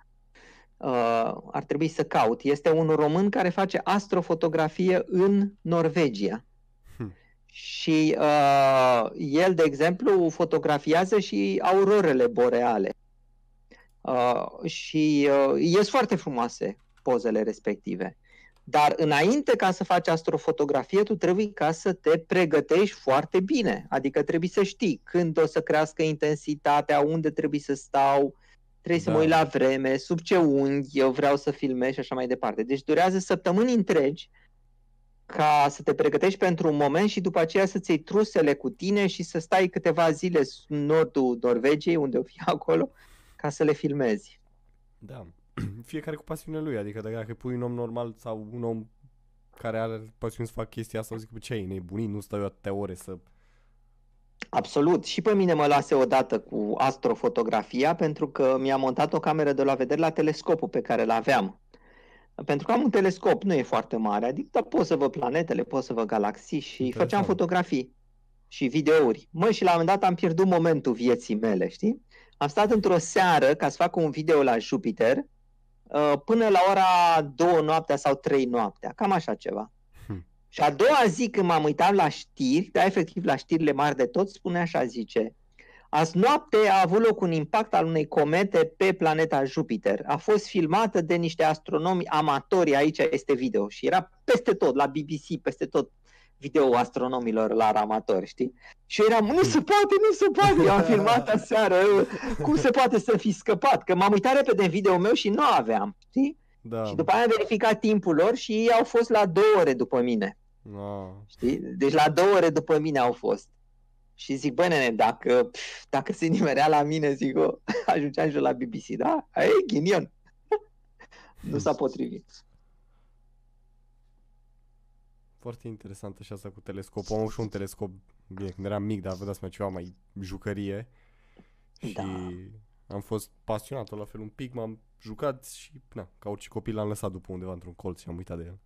[SPEAKER 3] Uh, ar trebui să caut. Este un român care face astrofotografie în Norvegia.
[SPEAKER 2] Hm.
[SPEAKER 3] Și uh, el, de exemplu, fotografiază și aurorele boreale. Uh, și uh, ies foarte frumoase pozele respective. Dar înainte ca să faci astrofotografie, tu trebuie ca să te pregătești foarte bine. Adică trebuie să știi când o să crească intensitatea, unde trebuie să stau, trebuie să
[SPEAKER 2] Da.
[SPEAKER 3] mă uit la vreme, sub ce unghi eu vreau să filmez și așa mai departe. Deci durează săptămâni întregi ca să te pregătești pentru un moment și după aceea să-ți iei trusele cu tine și să stai câteva zile în nordul Norvegiei, unde o fi acolo, ca să le filmezi.
[SPEAKER 2] Da. Fiecare cu pasiunea lui, adică dacă pui un om normal sau un om care are pasiune să facă chestia asta, o zic, "Bă, ce ai nebunit, nu stau eu atâtea ore să...
[SPEAKER 3] Absolut. Și pe mine mă lase odată cu astrofotografia pentru că mi-a montat o cameră de la vedere la telescopul pe care îl aveam. Pentru că am un telescop, nu e foarte mare, adică da, pot să văd planetele, pot să văd galaxii și
[SPEAKER 2] Interesant.
[SPEAKER 3] făceam fotografii și videouri. Măi, și la un moment dat am pierdut momentul vieții mele, știi? Am stat într-o seară ca să fac un video la Jupiter uh, până la ora 2 noaptea sau 3 noaptea, cam așa ceva.
[SPEAKER 2] Hm.
[SPEAKER 3] Și a doua zi când m-am uitat la știri, da, efectiv la știrile mari de tot, spune așa, zice, Azi noapte a avut loc un impact al unei comete pe planeta Jupiter. A fost filmată de niște astronomi amatori, aici este video și era peste tot, la BBC, peste tot video astronomilor la amatori, știi? Și eu eram, nu se poate, nu se poate, eu am filmat aseară, cum se poate să fi scăpat? Că m-am uitat repede în video meu și nu aveam, știi?
[SPEAKER 2] Da.
[SPEAKER 3] Și după aia am verificat timpul lor și ei au fost la două ore după mine.
[SPEAKER 2] Ah.
[SPEAKER 3] Știi? Deci la două ore după mine au fost. Și zic, bă, nene, dacă, pf, dacă se nimerea la mine, zic, o, ajungeam și eu la BBC, da? Aia e ghinion. nu s-a potrivit.
[SPEAKER 2] Foarte interesant așa asta cu telescopul. Am avut și un telescop, bine, când eram mic, dar vă dați seama ceva mai jucărie. Și
[SPEAKER 3] Da.
[SPEAKER 2] am fost pasionat la fel un pic, m-am jucat și, na, ca orice copil l-am lăsat după undeva într-un colț și am uitat de el.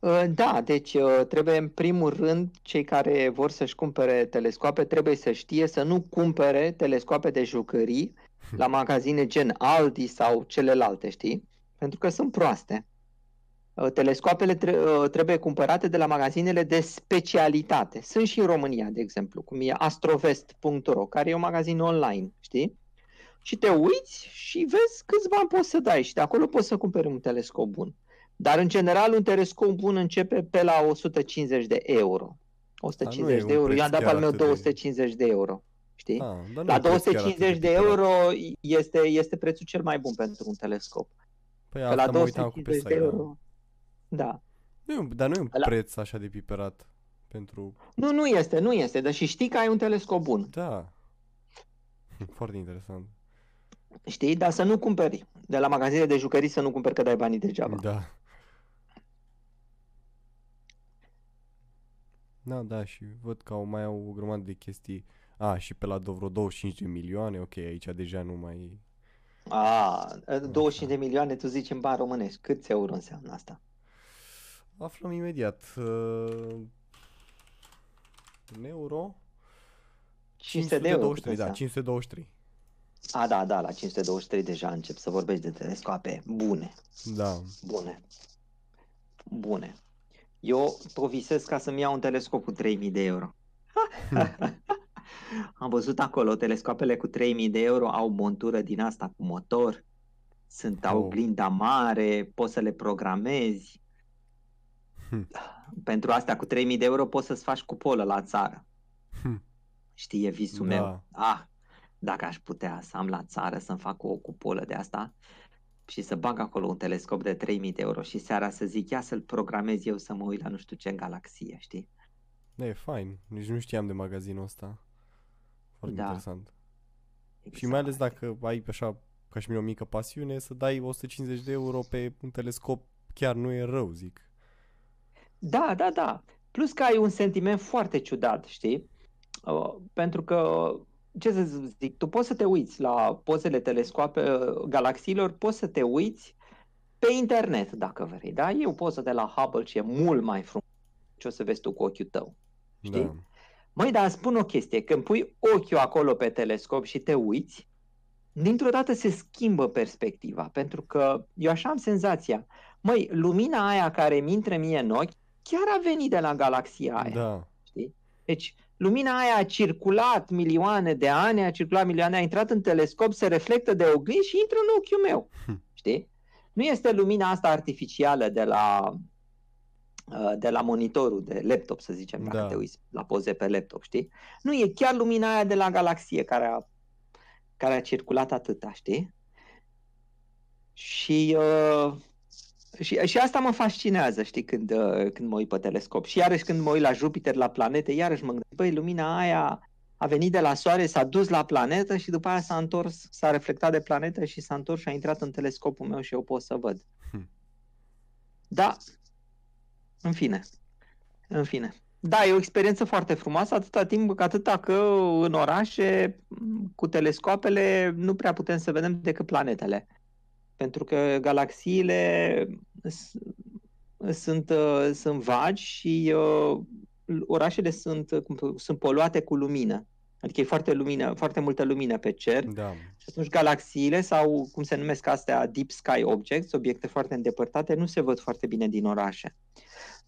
[SPEAKER 3] Uh, Da, deci uh, trebuie în primul rând cei care vor să-și cumpere telescoape trebuie să știe să nu cumpere telescoape de jucării la magazine gen Aldi sau celelalte, știi? Pentru că sunt proaste. Uh, Telescoapele tre- uh, trebuie cumpărate de la magazinele de specialitate. Sunt și în România, de exemplu, cum e astrovest.ro, care e un magazin online, știi? Și te uiți și vezi câți bani poți să dai și de acolo poți să cumperi un telescop bun. Dar, în general, un telescop bun începe pe la 150 de euro. 150
[SPEAKER 2] un
[SPEAKER 3] de euro.
[SPEAKER 2] preț
[SPEAKER 3] Eu am dat pe
[SPEAKER 2] chiar
[SPEAKER 3] al meu
[SPEAKER 2] atât de-
[SPEAKER 3] 250 de euro. Știi?
[SPEAKER 2] Ah, dar nu
[SPEAKER 3] La
[SPEAKER 2] e preț chiar atât
[SPEAKER 3] 250 de
[SPEAKER 2] piperat.
[SPEAKER 3] euro este, este prețul cel mai bun pentru un telescop.
[SPEAKER 2] Păi
[SPEAKER 3] Pe
[SPEAKER 2] asta
[SPEAKER 3] la
[SPEAKER 2] mă uitam cu
[SPEAKER 3] 250 de
[SPEAKER 2] site, da.
[SPEAKER 3] euro. Da.
[SPEAKER 2] Nu e un, dar nu e un
[SPEAKER 3] La-
[SPEAKER 2] preț așa de piperat pentru...
[SPEAKER 3] Nu, nu este, nu este, dar și știi că ai un telescop bun.
[SPEAKER 2] Da. Foarte interesant.
[SPEAKER 3] Știi? Dar să nu cumperi. De la magazine de jucării să nu cumperi că dai banii degeaba.
[SPEAKER 2] Da. Da, da, și văd că au mai au o grămadă de chestii. A, și pe la do- vreo 25 de milioane, ok, aici deja nu mai...
[SPEAKER 3] A, 25 de milioane, tu zici în bani românești. Câți euro înseamnă asta?
[SPEAKER 2] Aflăm imediat. Uh, în euro?
[SPEAKER 3] 500 de euro. cât
[SPEAKER 2] 523, da,
[SPEAKER 3] înseamnă?
[SPEAKER 2] 523.
[SPEAKER 3] A, da, da, la 523 deja încep să vorbești de telescoape bune,
[SPEAKER 2] Da.
[SPEAKER 3] bune, bune. Eu povisesc ca să-mi iau un telescop cu 3000 de euro. Am văzut acolo, telescoapele cu 3000 de euro au montură din asta cu motor, sunt au
[SPEAKER 2] Oh.
[SPEAKER 3] oglinda mare, poți să le programezi.
[SPEAKER 2] Hm.
[SPEAKER 3] Pentru astea cu 3000 de euro poți să-ți faci cupolă la țară.
[SPEAKER 2] Hm.
[SPEAKER 3] Știi, e visul
[SPEAKER 2] Da.
[SPEAKER 3] meu. Ah, dacă aș putea să am la țară să-mi fac o cupolă de asta și să bag acolo un telescop de 3000 de euro și seara să zic, ia să-l programez eu să mă uit la nu știu ce galaxie, știi?
[SPEAKER 2] Da, e fain. Nici nu știam de magazinul ăsta. Foarte
[SPEAKER 3] Da.
[SPEAKER 2] interesant. Și
[SPEAKER 3] Exact.
[SPEAKER 2] mai ales dacă ai așa, ca și mine, o mică pasiune, să dai 150 de euro pe un telescop chiar nu e rău, zic.
[SPEAKER 3] Da, da, da. Plus că ai un sentiment foarte ciudat, știi? Uh, pentru că, ce să zic, tu poți să te uiți la pozele telescoape uh, galaxiilor, poți să te uiți pe internet, dacă vrei, da? E o poză de la Hubble și e mult mai frumos ce o să vezi tu cu ochiul tău, știi?
[SPEAKER 2] Da.
[SPEAKER 3] Măi, dar spun o chestie, când pui ochiul acolo pe telescop și te uiți, dintr-o dată se schimbă perspectiva, pentru că eu așa am senzația, măi, lumina aia care mi intră mie în ochi, chiar a venit de la galaxia aia.
[SPEAKER 2] Da.
[SPEAKER 3] Știi? Deci, lumina aia a circulat milioane de ani, a circulat milioane, a intrat în telescop, se reflectă de oglindă și intră în ochiul meu.
[SPEAKER 2] Hm.
[SPEAKER 3] Știi? Nu este lumina asta artificială de la uh, de la monitorul de laptop, să zicem, dacă
[SPEAKER 2] Da.
[SPEAKER 3] te uiți la poze pe laptop, știi? Nu, e chiar lumina aia de la galaxie care a, care a circulat atâta, știi? Și, uh, și, și asta mă fascinează, știi, când, uh, când mă uit pe telescop. Și iarăși când mă uit la Jupiter, la planete, iarăși mă gândesc, băi, lumina aia a venit de la Soare, s-a dus la planetă și după aia s-a întors, s-a reflectat de planetă și s-a întors și a intrat în telescopul meu și eu pot să văd.
[SPEAKER 2] Hm.
[SPEAKER 3] Da, în fine, în fine. Da, e o experiență foarte frumoasă, atâta timp, atâta că în orașe, m, cu telescoapele, nu prea putem să vedem decât planetele. Pentru că galaxiile s- sunt, uh, sunt vagi și uh, orașele sunt, uh, cum- sunt poluate cu lumină. Adică e foarte, lumină, foarte multă lumină pe cer
[SPEAKER 2] Da.
[SPEAKER 3] și atunci galaxiile sau cum se numesc astea deep sky objects, obiecte foarte îndepărtate, nu se văd foarte bine din orașe.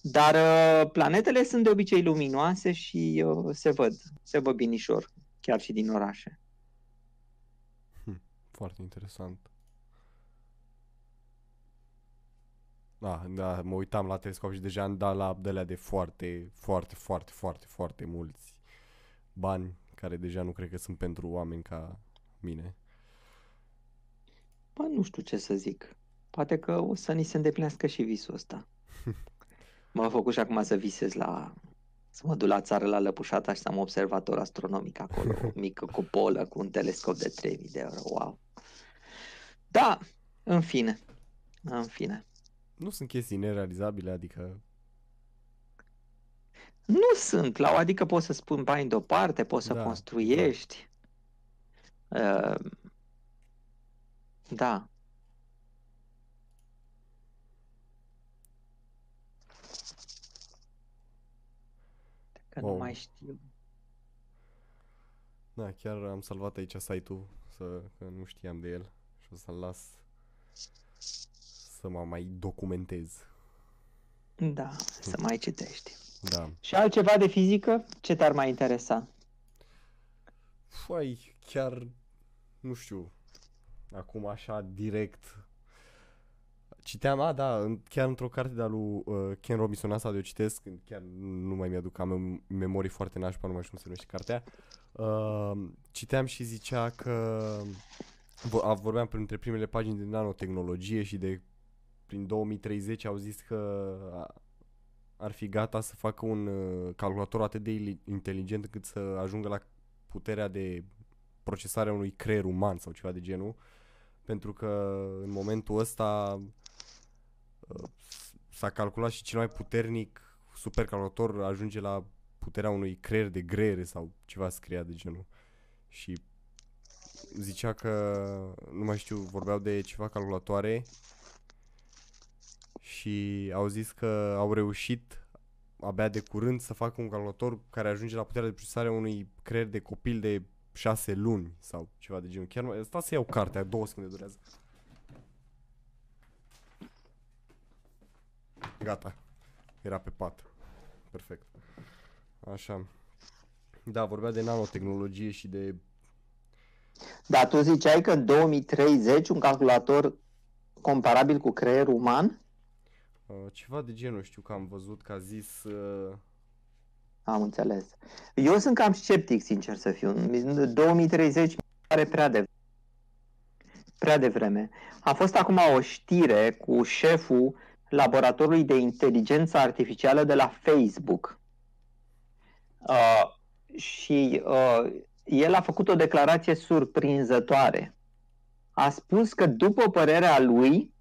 [SPEAKER 3] Dar uh, planetele sunt de obicei luminoase și uh, se văd, se văd binișor, chiar și din orașe.
[SPEAKER 2] Foarte interesant. Da, da, mă uitam la telescop și deja am dat la abdelea de foarte, foarte, foarte, foarte, foarte mulți bani care deja nu cred că sunt pentru oameni ca mine.
[SPEAKER 3] Bă, nu știu ce să zic. Poate că o să ni se îndeplinească și visul ăsta. M-a făcut și acum să visez la... Să mă duc la țară la Lăpușata și să am un observator astronomic acolo, o mică cupolă cu un telescop de 3000 de euro. Wow! Da, în fine. În fine.
[SPEAKER 2] Nu sunt chestii nerealizabile, adică
[SPEAKER 3] Nu sunt, la adică poți să spun bani deoparte, poți să
[SPEAKER 2] Da,
[SPEAKER 3] construiești. Uh, da. Că nu
[SPEAKER 2] Wow.
[SPEAKER 3] mai știu.
[SPEAKER 2] Da, chiar am salvat aici site-ul, să, că nu știam de el și o să-l las să mă mai documentez.
[SPEAKER 3] Da, să mai citești.
[SPEAKER 2] Da.
[SPEAKER 3] Și altceva de fizică? Ce te-ar mai interesa?
[SPEAKER 2] Păi, chiar, nu știu, acum așa direct. Citeam, a, da, în, chiar într-o carte de-a lui uh, Ken Robinson, asta de o citesc, când chiar nu mai mi-aduc, am mem- memorii foarte nașpa, nu mai știu cum se numește cartea. Uh, citeam și zicea că vo- a- vorbeam printre primele pagini de nanotehnologie și de prin 2030 au zis că a- ar fi gata să facă un uh, calculator atât de ili- inteligent încât să ajungă la puterea de procesare a unui creier uman sau ceva de genul, pentru că în momentul ăsta uh, s- s-a calculat și cel mai puternic supercalculator ajunge la puterea unui creier de greiere sau ceva scria de genul. Și zicea că, nu mai știu, vorbeau de ceva calculatoare și au zis că au reușit abia de curând să facă un calculator care ajunge la puterea de procesare a unui creier de copil de 6 luni sau ceva de genul. Chiar mai... Stați să iau cartea, două secunde durează. Gata. Era pe pat. Perfect. Așa. Da, vorbea de nanotehnologie și de...
[SPEAKER 3] Dar tu ziceai că în 2030 un calculator comparabil cu creierul uman?
[SPEAKER 2] Uh, ceva de genul, știu că am văzut că a zis... Uh,
[SPEAKER 3] Am înțeles. Eu sunt cam sceptic, sincer să fiu. În 2030 mi se pare prea de prea devreme. A fost acum o știre cu șeful laboratorului de inteligență artificială de la Facebook. Uh, și uh, el a făcut o declarație surprinzătoare. A spus că, după părerea lui,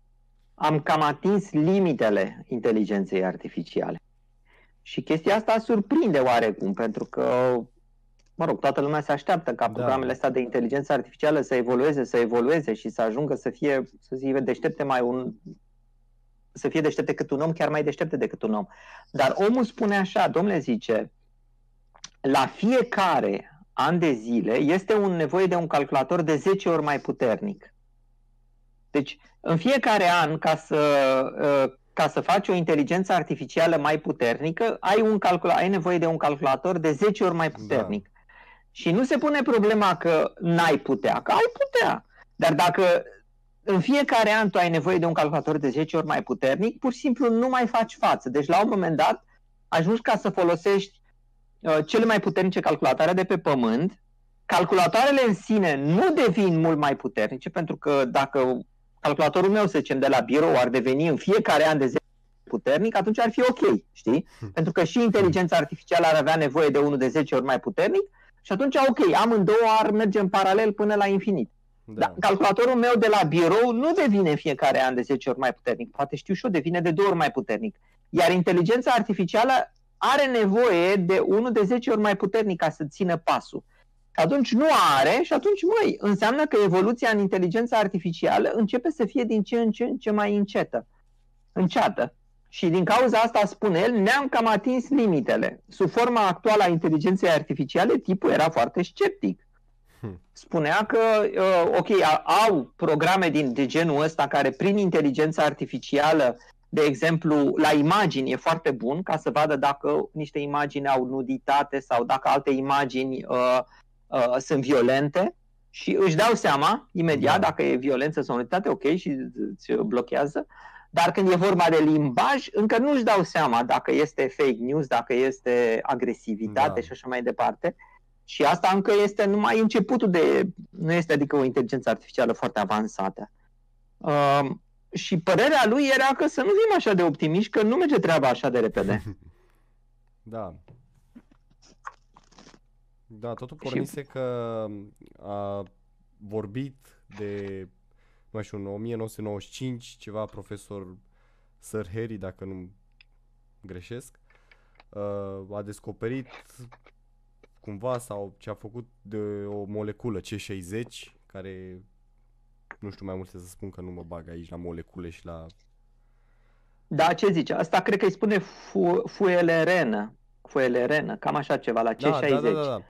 [SPEAKER 3] am cam atins limitele inteligenței artificiale. Și chestia asta surprinde oarecum, pentru că, mă rog, toată lumea se așteaptă ca
[SPEAKER 2] Da.
[SPEAKER 3] programele astea de inteligență artificială să evolueze, să evolueze și să ajungă să fie, să fie deștepte mai un, să fie deștepte cât un om, chiar mai deștepte decât un om. Dar omul spune așa, domnule zice, la fiecare an de zile este un nevoie de un calculator de 10 ori mai puternic. Deci, în fiecare an, ca să, uh, ca să faci o inteligență artificială mai puternică, ai, un calcula- ai nevoie de un calculator de 10 ori mai puternic. Da. Și nu se pune problema că n-ai putea, că ai putea. Dar dacă în fiecare an tu ai nevoie de un calculator de 10 ori mai puternic, pur și simplu nu mai faci față. Deci la un moment dat ajungi ca să folosești uh, cele mai puternice calculatoare de pe pământ. Calculatoarele în sine nu devin mult mai puternice, pentru că dacă calculatorul meu, să zicem, de la birou ar deveni în fiecare an de 10 puternic, atunci ar fi ok, știi? Pentru că și inteligența artificială ar avea nevoie de unul de 10 ori mai puternic și atunci, ok, amândouă ar merge în paralel până la infinit.
[SPEAKER 2] Da.
[SPEAKER 3] Da, calculatorul meu de la birou nu devine în fiecare an de 10 ori mai puternic, poate știu și eu, devine de două ori mai puternic. Iar inteligența artificială are nevoie de unul de 10 ori mai puternic ca să țină pasul. Atunci nu are și atunci, măi, înseamnă că evoluția în inteligența artificială începe să fie din ce în ce, în ce mai încetă, înceată. Și din cauza asta, spune el, ne-am cam atins limitele. Sub forma actuală a inteligenței artificiale, tipul era foarte sceptic. Spunea că, uh, ok, a- au programe din, de genul ăsta care prin inteligența artificială, de exemplu, la imagini e foarte bun ca să vadă dacă niște imagini au nuditate sau dacă alte imagini uh, uh, sunt violente și își dau seama imediat
[SPEAKER 2] Da.
[SPEAKER 3] dacă e violență sau nuditate, ok, și îți blochează. Dar când e vorba de limbaj, încă nu își dau seama dacă este fake news, dacă este agresivitate
[SPEAKER 2] Da.
[SPEAKER 3] și așa mai departe. Și asta încă este numai începutul de. Nu este adică o inteligență artificială foarte avansată. Uh, și părerea lui era că să nu fim așa de optimiști, că nu merge treaba așa de repede.
[SPEAKER 2] Da. Da, totul
[SPEAKER 3] Și-
[SPEAKER 2] pornise că a vorbit de, nu mai știu, în 1995, ceva profesor Sir Harry, dacă nu greșesc, uh, a descoperit cumva sau ce a făcut de o moleculă C60 care nu știu mai multe să spun că nu mă bag aici la molecule și la
[SPEAKER 3] Da, ce zice? Asta cred că îi spune fu- fuelerenă. Fuelerenă, cam așa ceva, la C60.
[SPEAKER 2] Da, da, da, da, da.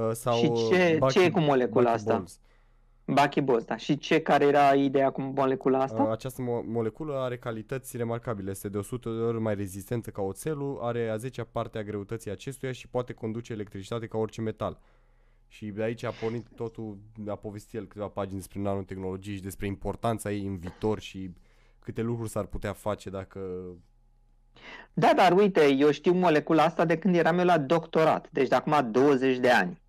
[SPEAKER 2] Uh, sau
[SPEAKER 3] Și ce-
[SPEAKER 2] Bucky-
[SPEAKER 3] ce e cu molecula asta?
[SPEAKER 2] buckyballs.
[SPEAKER 3] Buckyballs, da. Și ce care era ideea cu molecula asta?
[SPEAKER 2] Uh, Această mo- moleculă are calități remarcabile. Este de 100 de ori mai rezistentă ca oțelul, are a 10-a parte a greutății acestuia și poate conduce electricitate ca orice metal. Și de aici a pornit totul, a povestit el câteva pagini despre nanotehnologie și despre importanța ei în viitor și câte lucruri s-ar putea face dacă...
[SPEAKER 3] Da, dar uite, eu știu molecula asta de când eram eu la doctorat, deci de acum 20 de ani.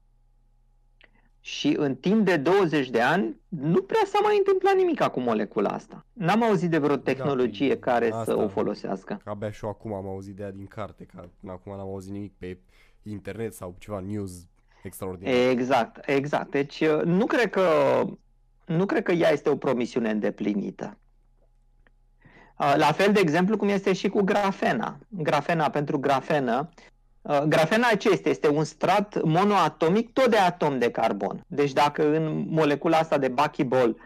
[SPEAKER 3] Și în timp de 20 de ani nu prea s-a mai întâmplat nimic cu molecula asta. N-am auzit de vreo tehnologie
[SPEAKER 2] păi,
[SPEAKER 3] care
[SPEAKER 2] asta.
[SPEAKER 3] să o folosească.
[SPEAKER 2] Că abia și eu acum am auzit de ea din carte, că până acum n-am auzit nimic pe internet sau ceva news extraordinar.
[SPEAKER 3] Exact, exact. Deci uh, nu cred că nu cred că ea este o promisiune îndeplinită. Uh, La fel, de exemplu, cum este și cu grafena. Grafena pentru grafenă. uh, Grafena ce este? Este un strat monoatomic tot de atom de carbon. Deci dacă în molecula asta de buckyball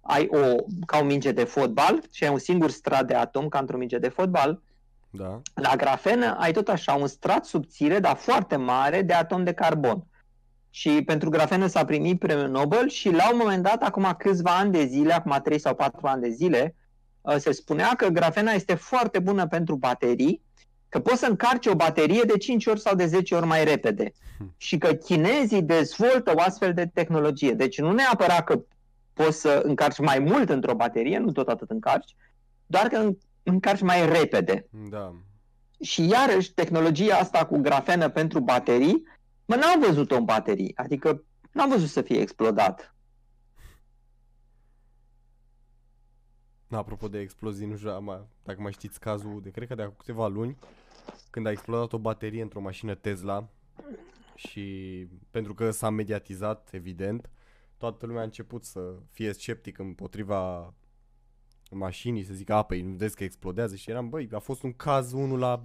[SPEAKER 3] ai o, ca o minge de fotbal și ai un singur strat de atom ca într-o minge de fotbal,
[SPEAKER 2] Da?
[SPEAKER 3] la grafenă ai tot așa un strat subțire, dar foarte mare, de atom de carbon. Și pentru grafenă s-a primit premiul Nobel și la un moment dat, acum câțiva ani de zile, acum 3 sau 4 ani de zile, uh, se spunea că grafena este foarte bună pentru baterii, că poți să încarci o baterie de 5 ori sau de 10 ori mai repede. Și că chinezii dezvoltă o astfel de tehnologie. Deci nu neapărat că poți să încarci mai mult într-o baterie, nu tot atât încarci, doar că în- încarci mai repede.
[SPEAKER 2] Da.
[SPEAKER 3] Și iarăși tehnologia asta cu grafenă pentru baterii, mă, n-am văzut-o în baterii. Adică n-am văzut să fie explodat.
[SPEAKER 2] Apropo de explozii, nu știu am- dacă mai știți cazul de, cred că de acum câteva luni, când a explodat o baterie într-o mașină Tesla și pentru că s-a mediatizat, evident, toată lumea a început să fie sceptic împotriva mașinii, să zic apei, nu vezi că explodează și eram, băi, a fost un caz unul la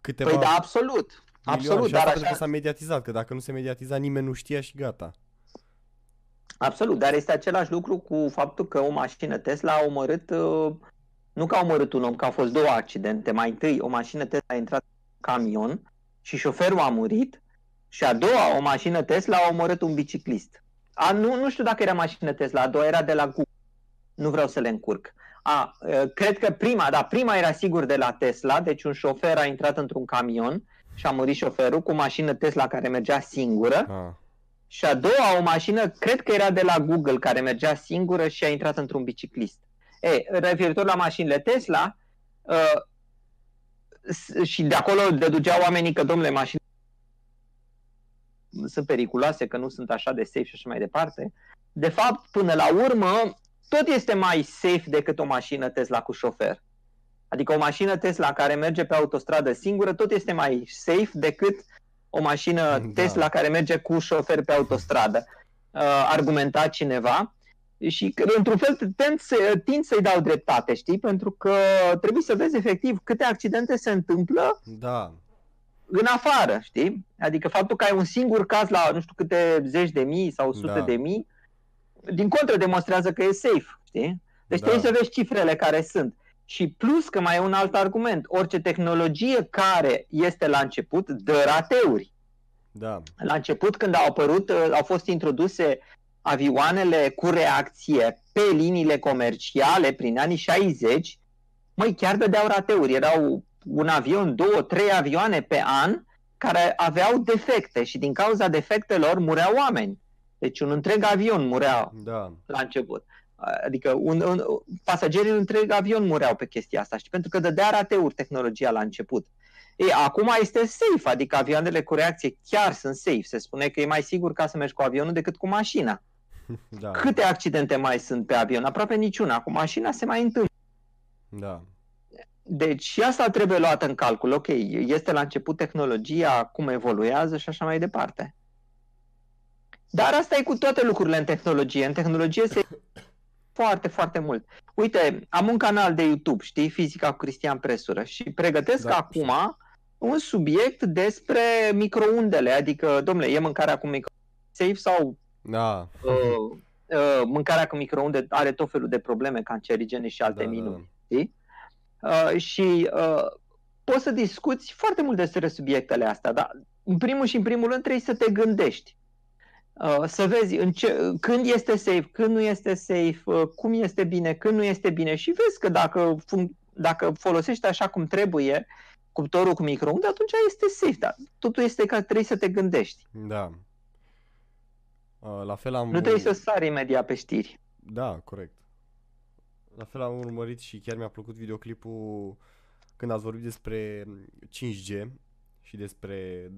[SPEAKER 2] câteva
[SPEAKER 3] Păi da, absolut.
[SPEAKER 2] milioane
[SPEAKER 3] Absolut,
[SPEAKER 2] și
[SPEAKER 3] dar
[SPEAKER 2] asta
[SPEAKER 3] așa,
[SPEAKER 2] pentru că s-a mediatizat, că dacă nu se mediatiza nimeni nu știa și gata.
[SPEAKER 3] Absolut, dar este același lucru cu faptul că o mașină Tesla a omorât, uh, nu că a omorât un om, că au fost două accidente. Mai întâi, o mașină Tesla a intrat în camion și șoferul a murit și a doua, o mașină Tesla a omorât un biciclist. A, nu, nu știu dacă era mașină Tesla, a doua era de la Google. Nu vreau să le încurc. A, uh, cred că prima, da, prima era sigur de la Tesla, deci un șofer a intrat într-un camion și a murit șoferul cu o mașină Tesla care mergea singură.
[SPEAKER 2] Ah,
[SPEAKER 3] Și a doua, o mașină, cred că era de la Google, care mergea singură și a intrat într-un biciclist. E, referitor la mașinile Tesla, uh, s- și de acolo deduceau oamenii că, domnule, mașini sunt periculoase, că nu sunt așa de safe și așa mai departe. De fapt, până la urmă, tot este mai safe decât o mașină Tesla cu șofer. Adică o mașină Tesla care merge pe autostradă singură, tot este mai safe decât o mașină
[SPEAKER 2] Da.
[SPEAKER 3] Tesla care merge cu șofer pe autostradă. Uh, argumenta cineva și că, într-un fel tind, să, tind să-i dau dreptate, știi? Pentru că trebuie să vezi efectiv câte accidente se întâmplă
[SPEAKER 2] da,
[SPEAKER 3] în afară, știi? Adică faptul că ai un singur caz la nu știu câte zeci de mii sau sute
[SPEAKER 2] Da.
[SPEAKER 3] de mii, din contră demonstrează că e safe, știi? Deci
[SPEAKER 2] Da.
[SPEAKER 3] trebuie să vezi cifrele care sunt. Și plus că mai e un alt argument, orice tehnologie care este la început dă rateuri.
[SPEAKER 2] da,
[SPEAKER 3] La început, când au apărut, uh, au fost introduse avioanele cu reacție pe liniile comerciale prin anii 60, măi, chiar dădeau rateuri. Erau un avion, două, trei avioane pe an care aveau defecte și din cauza defectelor mureau oameni. Deci un întreg avion murea
[SPEAKER 2] da,
[SPEAKER 3] la început. Adică un, un, pasagerii un întreg avion mureau pe chestia asta, știi? pentru că dădea rateuri tehnologia la început. Ei, acum este safe, adică avioanele cu reacție chiar sunt safe. Se spune că e mai sigur ca să mergi cu avionul decât cu mașina.
[SPEAKER 2] da,
[SPEAKER 3] Câte accidente mai sunt pe avion? Aproape niciuna. Cu mașina se mai întâmplă.
[SPEAKER 2] da,
[SPEAKER 3] Deci și asta trebuie luat în calcul. Ok, este la început tehnologia, cum evoluează și așa mai departe. Dar asta e cu toate lucrurile în tehnologie. În tehnologie se foarte, foarte mult. Uite, am un canal de YouTube, știi, Fizica cu Cristian Presură și pregătesc
[SPEAKER 2] Da,
[SPEAKER 3] acum un subiect despre microundele, adică, domnule, e mâncarea cu microunde safe sau
[SPEAKER 2] da,
[SPEAKER 3] uh, uh, mâncarea cu microunde are tot felul de probleme cancerigene și alte
[SPEAKER 2] da,
[SPEAKER 3] minuni. Știi? Uh, și uh, poți să discuți foarte mult despre subiectele astea, dar în primul și în primul rând trebuie să te gândești. Uh, să vezi în ce, când este safe, când nu este safe, uh, cum este bine, când nu este bine și vezi că dacă, fun- dacă folosești așa cum trebuie cuptorul cu microunde, atunci este safe, dar totul este că trebuie să te gândești.
[SPEAKER 2] da. Uh, La fel am
[SPEAKER 3] Nu trebuie să sari imediat pe știri.
[SPEAKER 2] Da, corect. La fel am urmărit și chiar mi-a plăcut videoclipul când ați vorbit despre 5G și despre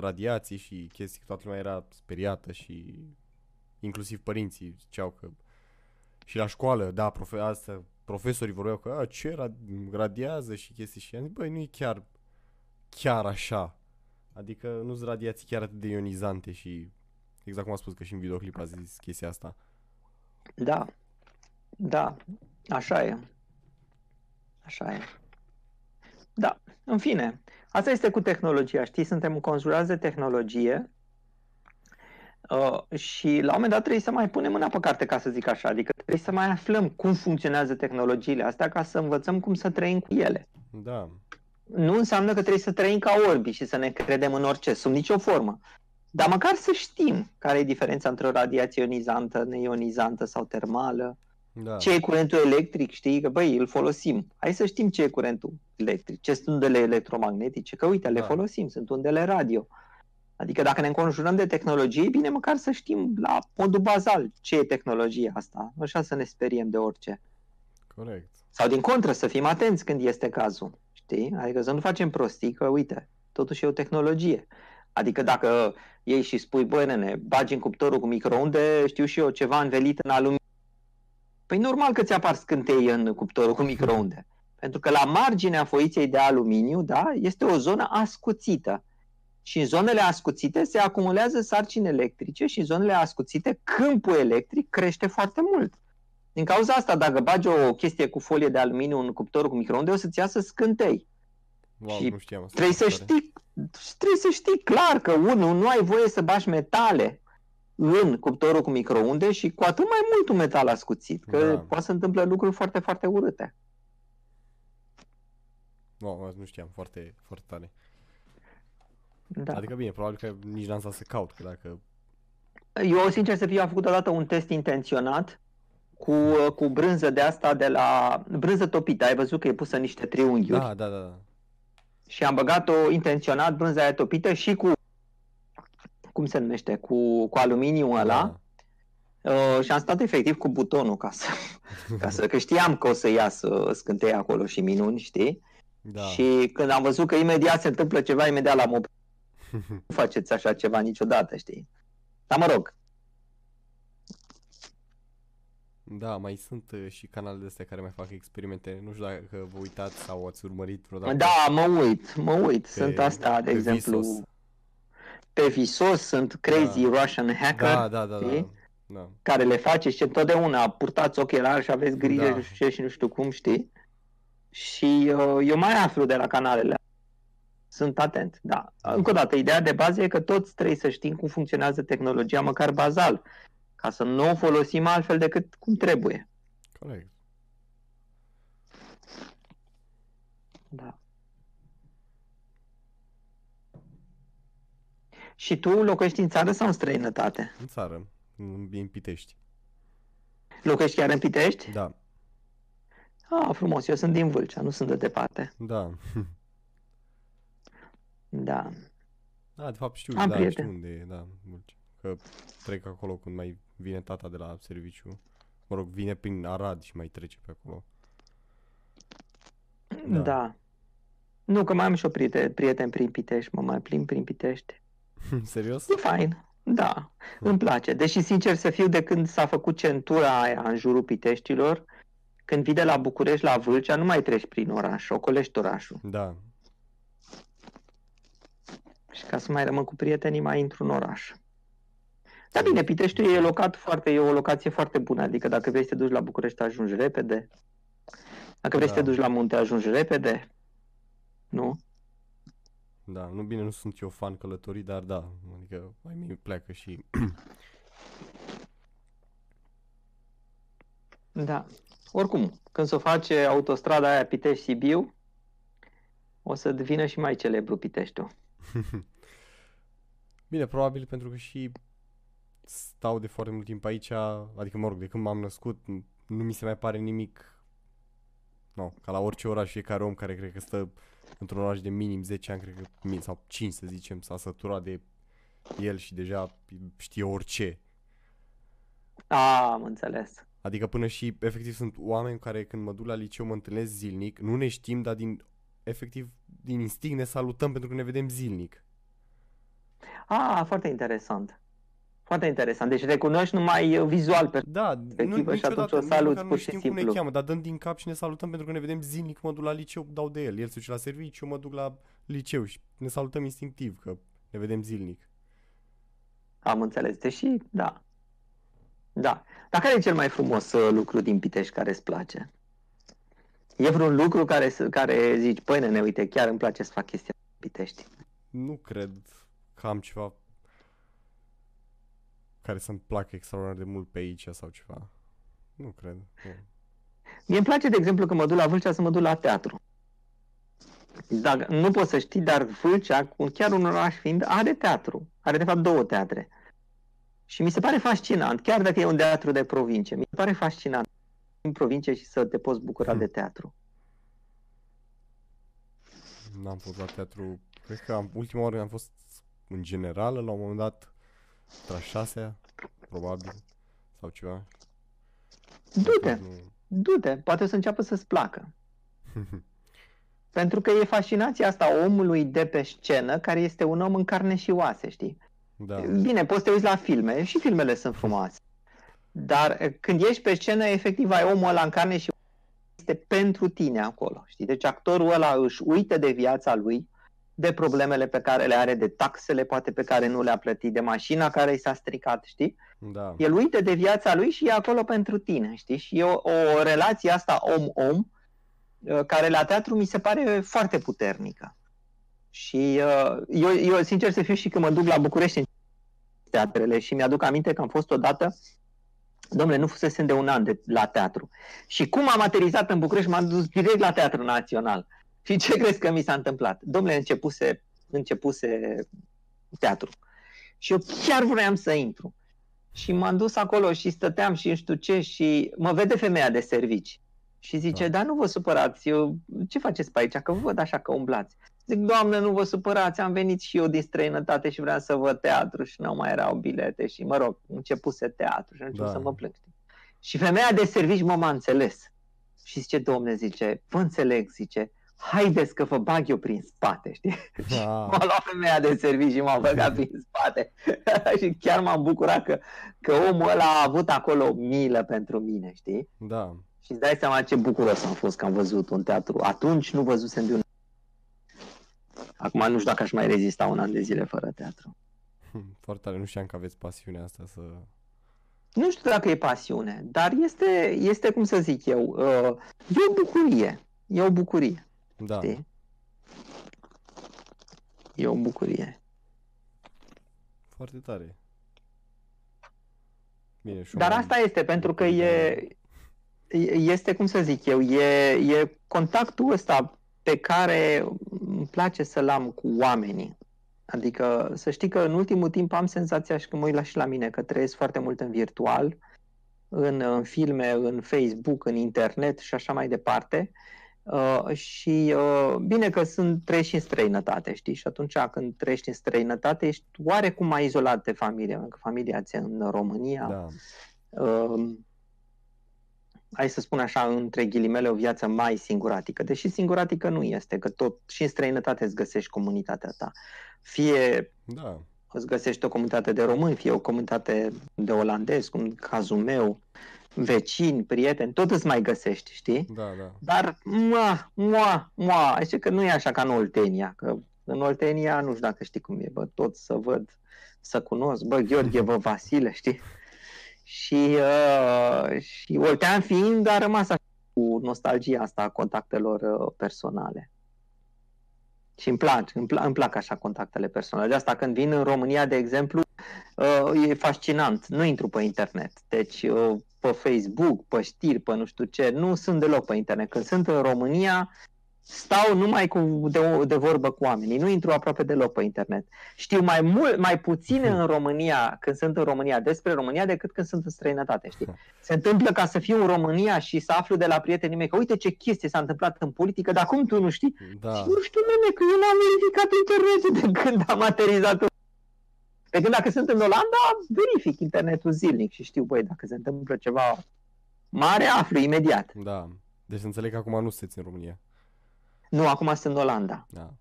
[SPEAKER 2] radiații și chestii, că toată lumea era speriată și inclusiv părinții ziceau că și la școală, da, profe- asta, profesorii vorbeau că a, ce rad- radiază și chestii și am zis, băi, nu e chiar, chiar așa. Adică nu sunt radiații chiar atât de ionizante și exact cum a spus că și în videoclip a zis chestia asta.
[SPEAKER 3] Da, da, așa e. Așa e. Da, în fine, asta este cu tehnologia, știi, suntem înconjurați de tehnologie uh, și la un moment dat trebuie să mai punem mâna pe carte, ca să zic așa, adică trebuie să mai aflăm cum funcționează tehnologiile astea ca să învățăm cum să trăim cu ele.
[SPEAKER 2] Da,
[SPEAKER 3] Nu înseamnă că trebuie să trăim ca orbi și să ne credem în orice, sub nicio formă. Dar măcar să știm care e diferența între o radiație ionizantă, neionizantă sau termală,
[SPEAKER 2] da.
[SPEAKER 3] ce e curentul electric, știi, că băi, îl folosim. Hai să știm ce e curentul electric, ce sunt undele electromagnetice, că uite, le
[SPEAKER 2] Da.
[SPEAKER 3] folosim, sunt undele radio. Adică dacă ne înconjurăm de tehnologie, e bine măcar să știm la modul bazal ce e tehnologia asta, nu așa să ne speriem de orice.
[SPEAKER 2] Corect.
[SPEAKER 3] Sau din contră, să fim atenți când este cazul, știi? Adică să nu facem prostii, că uite, totuși e o tehnologie. Adică dacă iei și spui, băi nene, bagi în cuptorul cu microunde, știu și eu, ceva învelit în aluminiu. Păi normal că ți-apar scântei în cuptorul cu microunde. Pentru că la marginea foiței de aluminiu, da, este o zonă ascuțită. Și în zonele ascuțite se acumulează sarcini electrice și în zonele ascuțite câmpul electric crește foarte mult. Din cauza asta, dacă bagi o chestie cu folie de aluminiu în cuptorul cu microunde, o să-ți iasă scântei.
[SPEAKER 2] Wow,
[SPEAKER 3] Și
[SPEAKER 2] nu știam asta.
[SPEAKER 3] Trebuie să
[SPEAKER 2] Tare.
[SPEAKER 3] știi, trebuie să știi clar că, unul, nu ai voie să bagi metale în cuptorul cu microunde și cu atât mai mult un metal ascuțit, că
[SPEAKER 2] Da.
[SPEAKER 3] poate să întâmple lucruri foarte, foarte urâte.
[SPEAKER 2] Wow, nu știam, foarte, foarte tare.
[SPEAKER 3] Da.
[SPEAKER 2] Adică bine, probabil că nici n-am stat să caut, că dacă...
[SPEAKER 3] Eu, sincer să fiu, am făcut odată un test intenționat cu, uh, cu brânză de asta de la... brânză topită. Ai văzut că e pusă în niște triunghiuri
[SPEAKER 2] Da, da, da. da.
[SPEAKER 3] și am băgat-o intenționat brânza aia topită și cu cum se numește, cu, cu aluminiu ăla uh, și am stat efectiv cu butonul ca să, ca să, că știam că o să iasă scântei acolo și minuni, știi?
[SPEAKER 2] Da.
[SPEAKER 3] Și când am văzut că imediat se întâmplă ceva, imediat l-am oprit. Nu faceți așa ceva niciodată, știi? Dar mă rog,
[SPEAKER 2] Da, mai sunt uh, și canale de astea care mai fac experimente. Nu știu dacă vă uitați sau ați urmărit vreodată.
[SPEAKER 3] da, mă uit, mă uit. Sunt astea, de
[SPEAKER 2] pe
[SPEAKER 3] exemplu,
[SPEAKER 2] Vsauce.
[SPEAKER 3] Pe Visos sunt Crazy
[SPEAKER 2] Da.
[SPEAKER 3] Russian Hacker,
[SPEAKER 2] Da, da, da, da.
[SPEAKER 3] știi?
[SPEAKER 2] da.
[SPEAKER 3] care le face și întotdeauna purtați ochelari și aveți grijă
[SPEAKER 2] Da.
[SPEAKER 3] și nu știu ce și nu știu cum, știi? Și uh, eu mai aflu de la canalele sunt atent, da. Încă o dată, ideea de bază e că toți trebuie să știm cum funcționează tehnologia, măcar bazal, ca să nu o folosim altfel decât cum trebuie.
[SPEAKER 2] Corect.
[SPEAKER 3] Da. Și tu locuiești în țară sau în străinătate?
[SPEAKER 2] În țară, în, în Pitești.
[SPEAKER 3] Locuiești chiar în Pitești?
[SPEAKER 2] Da,
[SPEAKER 3] Ah, frumos, eu sunt din Vâlcea, nu sunt de departe.
[SPEAKER 2] da.
[SPEAKER 3] Da.
[SPEAKER 2] Da, de fapt știu,
[SPEAKER 3] Am
[SPEAKER 2] da,
[SPEAKER 3] prieteni.
[SPEAKER 2] știu unde e, da, Vâlcea. Că trec acolo când mai vine tata de la serviciu. Mă rog, vine prin Arad și mai trece pe acolo.
[SPEAKER 3] Da.
[SPEAKER 2] Da.
[SPEAKER 3] da. Nu, că mai am și o prieten, prieten prin Pitești, mă mai plimb prin Pitești.
[SPEAKER 2] Serios?
[SPEAKER 3] E fain, da, îmi place. Deși, sincer să fiu, de când s-a făcut centura aia în jurul Piteștilor, când vii de la București la Vâlcea, nu mai treci prin oraș, ocolești orașul.
[SPEAKER 2] Da.
[SPEAKER 3] Și ca să mai rămân cu prietenii, mai intru în oraș. Dar bine, Piteștiul e locat foarte, e o locație foarte bună, adică dacă vrei să te duci la București, ajungi repede. Dacă vrei să
[SPEAKER 2] Da.
[SPEAKER 3] te duci la munte, ajungi repede. Nu?
[SPEAKER 2] Da, nu bine, nu sunt eu fan călătorii, dar da, adică mai mie pleacă și
[SPEAKER 3] Da. Oricum, când se face autostrada aia Pitești-Sibiu, o să devină și mai celebru Piteștiul.
[SPEAKER 2] Bine, probabil pentru că și stau de foarte mult timp aici, adică mă rog, de când m-am născut, n- nu mi se mai pare nimic, no, ca la orice oraș, fiecare om care cred că stă într-un oraș de minim 10 ani, cred că, min- sau 5 să zicem, s-a săturat de el și deja știe orice.
[SPEAKER 3] A, am înțeles.
[SPEAKER 2] Adică până și, efectiv, sunt oameni care când mă duc la liceu mă întâlnesc zilnic, nu ne știm, dar din, efectiv, din instinct ne salutăm pentru că ne vedem zilnic.
[SPEAKER 3] A, foarte interesant. Foarte interesant. Deci recunoști numai uh, vizual pe
[SPEAKER 2] Da, nu,
[SPEAKER 3] Respectivă și atunci
[SPEAKER 2] niciodată,
[SPEAKER 3] o
[SPEAKER 2] nici
[SPEAKER 3] saluți
[SPEAKER 2] măcar nu
[SPEAKER 3] pur și
[SPEAKER 2] știm cum ne
[SPEAKER 3] simplu.
[SPEAKER 2] cheamă, dar dăm din cap și ne salutăm pentru că ne vedem zilnic, mă duc la liceu, dau de el. El se duce la serviciu, eu mă duc la liceu și ne salutăm instinctiv, că ne vedem zilnic.
[SPEAKER 3] Am înțeles. Deși, da. Da. Dar care e cel mai frumos uh, lucru din Pitești care îți place? E vreun lucru care, să- care zici, păi nene, uite, chiar îmi place să fac chestia în Pitești.
[SPEAKER 2] Nu cred că am ceva care să-mi placă extraordinar de mult pe aici sau ceva. Nu cred. Nu.
[SPEAKER 3] Mie îmi place, de exemplu, când mă duc la Vâlcea să mă duc la teatru. Dacă, nu poți să știi, dar Vâlcea, cu chiar un oraș fiind, are teatru. Are, de fapt, două teatre. Și mi se pare fascinant, chiar dacă e un teatru de provincie, mi se pare fascinant în provincie și să te poți bucura
[SPEAKER 2] Hmm.
[SPEAKER 3] de teatru.
[SPEAKER 2] N-am fost la teatru. Cred că am, ultima oară am fost în generală, la un moment dat, la șasea, probabil, sau ceva.
[SPEAKER 3] Du-te,
[SPEAKER 2] Nu...
[SPEAKER 3] du-te, poate o să înceapă să-ți placă. Pentru că e fascinația asta a omului de pe scenă, care este un om în carne și oase, știi?
[SPEAKER 2] da.
[SPEAKER 3] Bine, poți să te uiți la filme și filmele sunt frumoase. Dar eh, când ești pe scenă, efectiv ai omul ăla în carne și este pentru tine acolo, știi? Deci actorul ăla își uită de viața lui, de problemele pe care le are, de taxele poate pe care nu le-a plătit, de mașina care i s-a stricat, știi?
[SPEAKER 2] Da.
[SPEAKER 3] El uită de viața lui și e acolo pentru tine, știi? Și e o, o relație asta om-om uh, care la teatru mi se pare foarte puternică. Și uh, eu, eu, sincer să fiu, și când mă duc la București în teatrele și mi-aduc aminte că am fost odată Domnule, nu fusesem de un an de, la teatru. Și cum am aterizat în București, m-am dus direct la Teatru Național. Și ce crezi că mi s-a întâmplat? Domnule, începuse, începuse teatru. Și eu chiar vreau să intru. Și m-am dus acolo și stăteam și nu știu ce și mă vede femeia de servici. Și zice, da, da nu vă supărați, eu, ce faceți pe aici, că vă văd așa că umblați. Zic, doamnă, nu vă supărați, am venit și eu din străinătate și vreau să văd teatru și nu mai erau bilete și, mă rog, începuse teatru și am început da. să mă plâng. Și femeia de servici mă m-a înțeles. Și zice, domne, zice, vă înțeleg, zice, haideți că vă bag eu prin spate, știi? Da. m-a luat femeia de servici și m-a băgat prin spate. și chiar m-am bucurat că, că omul ăla a avut acolo milă pentru mine, știi?
[SPEAKER 2] Da.
[SPEAKER 3] Și îți dai seama ce bucuros am fost că am văzut un teatru. Atunci nu văzusem de un Acum nu știu dacă aș mai rezista un an de zile fără teatru.
[SPEAKER 2] Hm, foarte tare, nu știam că aveți pasiunea asta să...
[SPEAKER 3] Nu știu dacă e pasiune, dar este, este cum să zic eu, uh, e o bucurie. E o bucurie.
[SPEAKER 2] Da. Știi?
[SPEAKER 3] E o bucurie.
[SPEAKER 2] Foarte tare. Bine, și
[SPEAKER 3] Dar asta este, pentru că e, este, cum să zic eu, e, e contactul ăsta pe care îmi place să-l am cu oamenii. Adică să știi că în ultimul timp am senzația și că mă uit la și la mine că trăiesc foarte mult în virtual, în, în filme, în Facebook, în internet și așa mai departe. Uh, și uh, bine că sunt trăiești în străinătate, știi? Și atunci când trăiești în străinătate ești oarecum mai izolat de familie, pentru că familia ți în România. Da. Uh, hai să spun așa, între ghilimele, o viață mai singuratică. Deși singuratică nu este, că tot și în străinătate îți găsești comunitatea ta. Fie
[SPEAKER 2] da.
[SPEAKER 3] îți găsești o comunitate de români, fie o comunitate de olandezi, cum cazul meu, vecini, prieteni, tot îți mai găsești, știi?
[SPEAKER 2] Da, da.
[SPEAKER 3] Dar, mua, mua, mua, așa că nu e așa ca în Oltenia, că în Oltenia, nu știu dacă știi cum e, bă, tot să văd, să cunosc, bă, Gheorghe, bă, Vasile, știi? Și, uh, și Oltean fiind, a rămas așa cu nostalgia asta a contactelor uh, personale. Și îmi plac, îmi, plac, îmi plac așa contactele personale. De asta când vin în România, de exemplu, uh, e fascinant. Nu intru pe internet. Deci uh, pe Facebook, pe știri, pe nu știu ce, nu sunt deloc pe internet. Când sunt în România, stau numai cu, de, de vorbă cu oamenii, nu intru aproape deloc pe internet. Știu mai mult, mai puțin în România, când sunt în România, despre România, decât când sunt în străinătate, știi? Se întâmplă ca să fiu în România și să aflu de la prietenii mei că uite ce chestie s-a întâmplat în politică, dar cum tu nu știi?
[SPEAKER 2] Da. Și
[SPEAKER 3] nu știu, meme, că eu n-am verificat internetul de când am aterizat pe când dacă sunt în Olanda, verific internetul zilnic și știu, băi, dacă se întâmplă ceva mare, aflu imediat.
[SPEAKER 2] Da. Deci înțeleg că acum nu sunteți în România.
[SPEAKER 3] Nu, acum sunt în Olanda.
[SPEAKER 2] Da.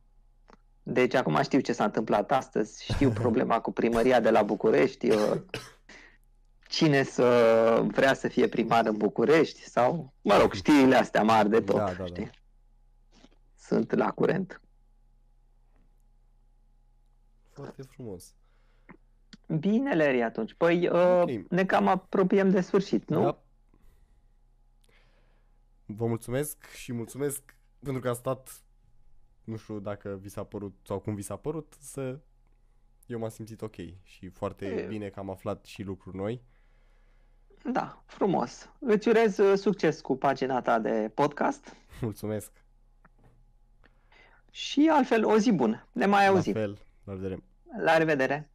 [SPEAKER 3] Deci acum știu ce s-a întâmplat astăzi, știu problema cu primăria de la București, cine să vrea să fie primar în București sau, mă rog, știrile astea mari de tot,
[SPEAKER 2] da, da,
[SPEAKER 3] știi?
[SPEAKER 2] Da.
[SPEAKER 3] Sunt la curent.
[SPEAKER 2] Foarte frumos.
[SPEAKER 3] Bine, Leri, atunci. Păi okay. uh, ne cam apropiem de sfârșit, nu? Da.
[SPEAKER 2] Vă mulțumesc și mulțumesc pentru că a stat, nu știu dacă vi s-a părut sau cum vi s-a părut, să eu m-am simțit ok și foarte e... bine că am aflat și lucruri noi.
[SPEAKER 3] Da, frumos. Îți urez uh, succes cu pagina ta de podcast.
[SPEAKER 2] Mulțumesc.
[SPEAKER 3] Și altfel, o zi bună. Ne mai auzim.
[SPEAKER 2] La fel. La revedere.
[SPEAKER 3] La revedere.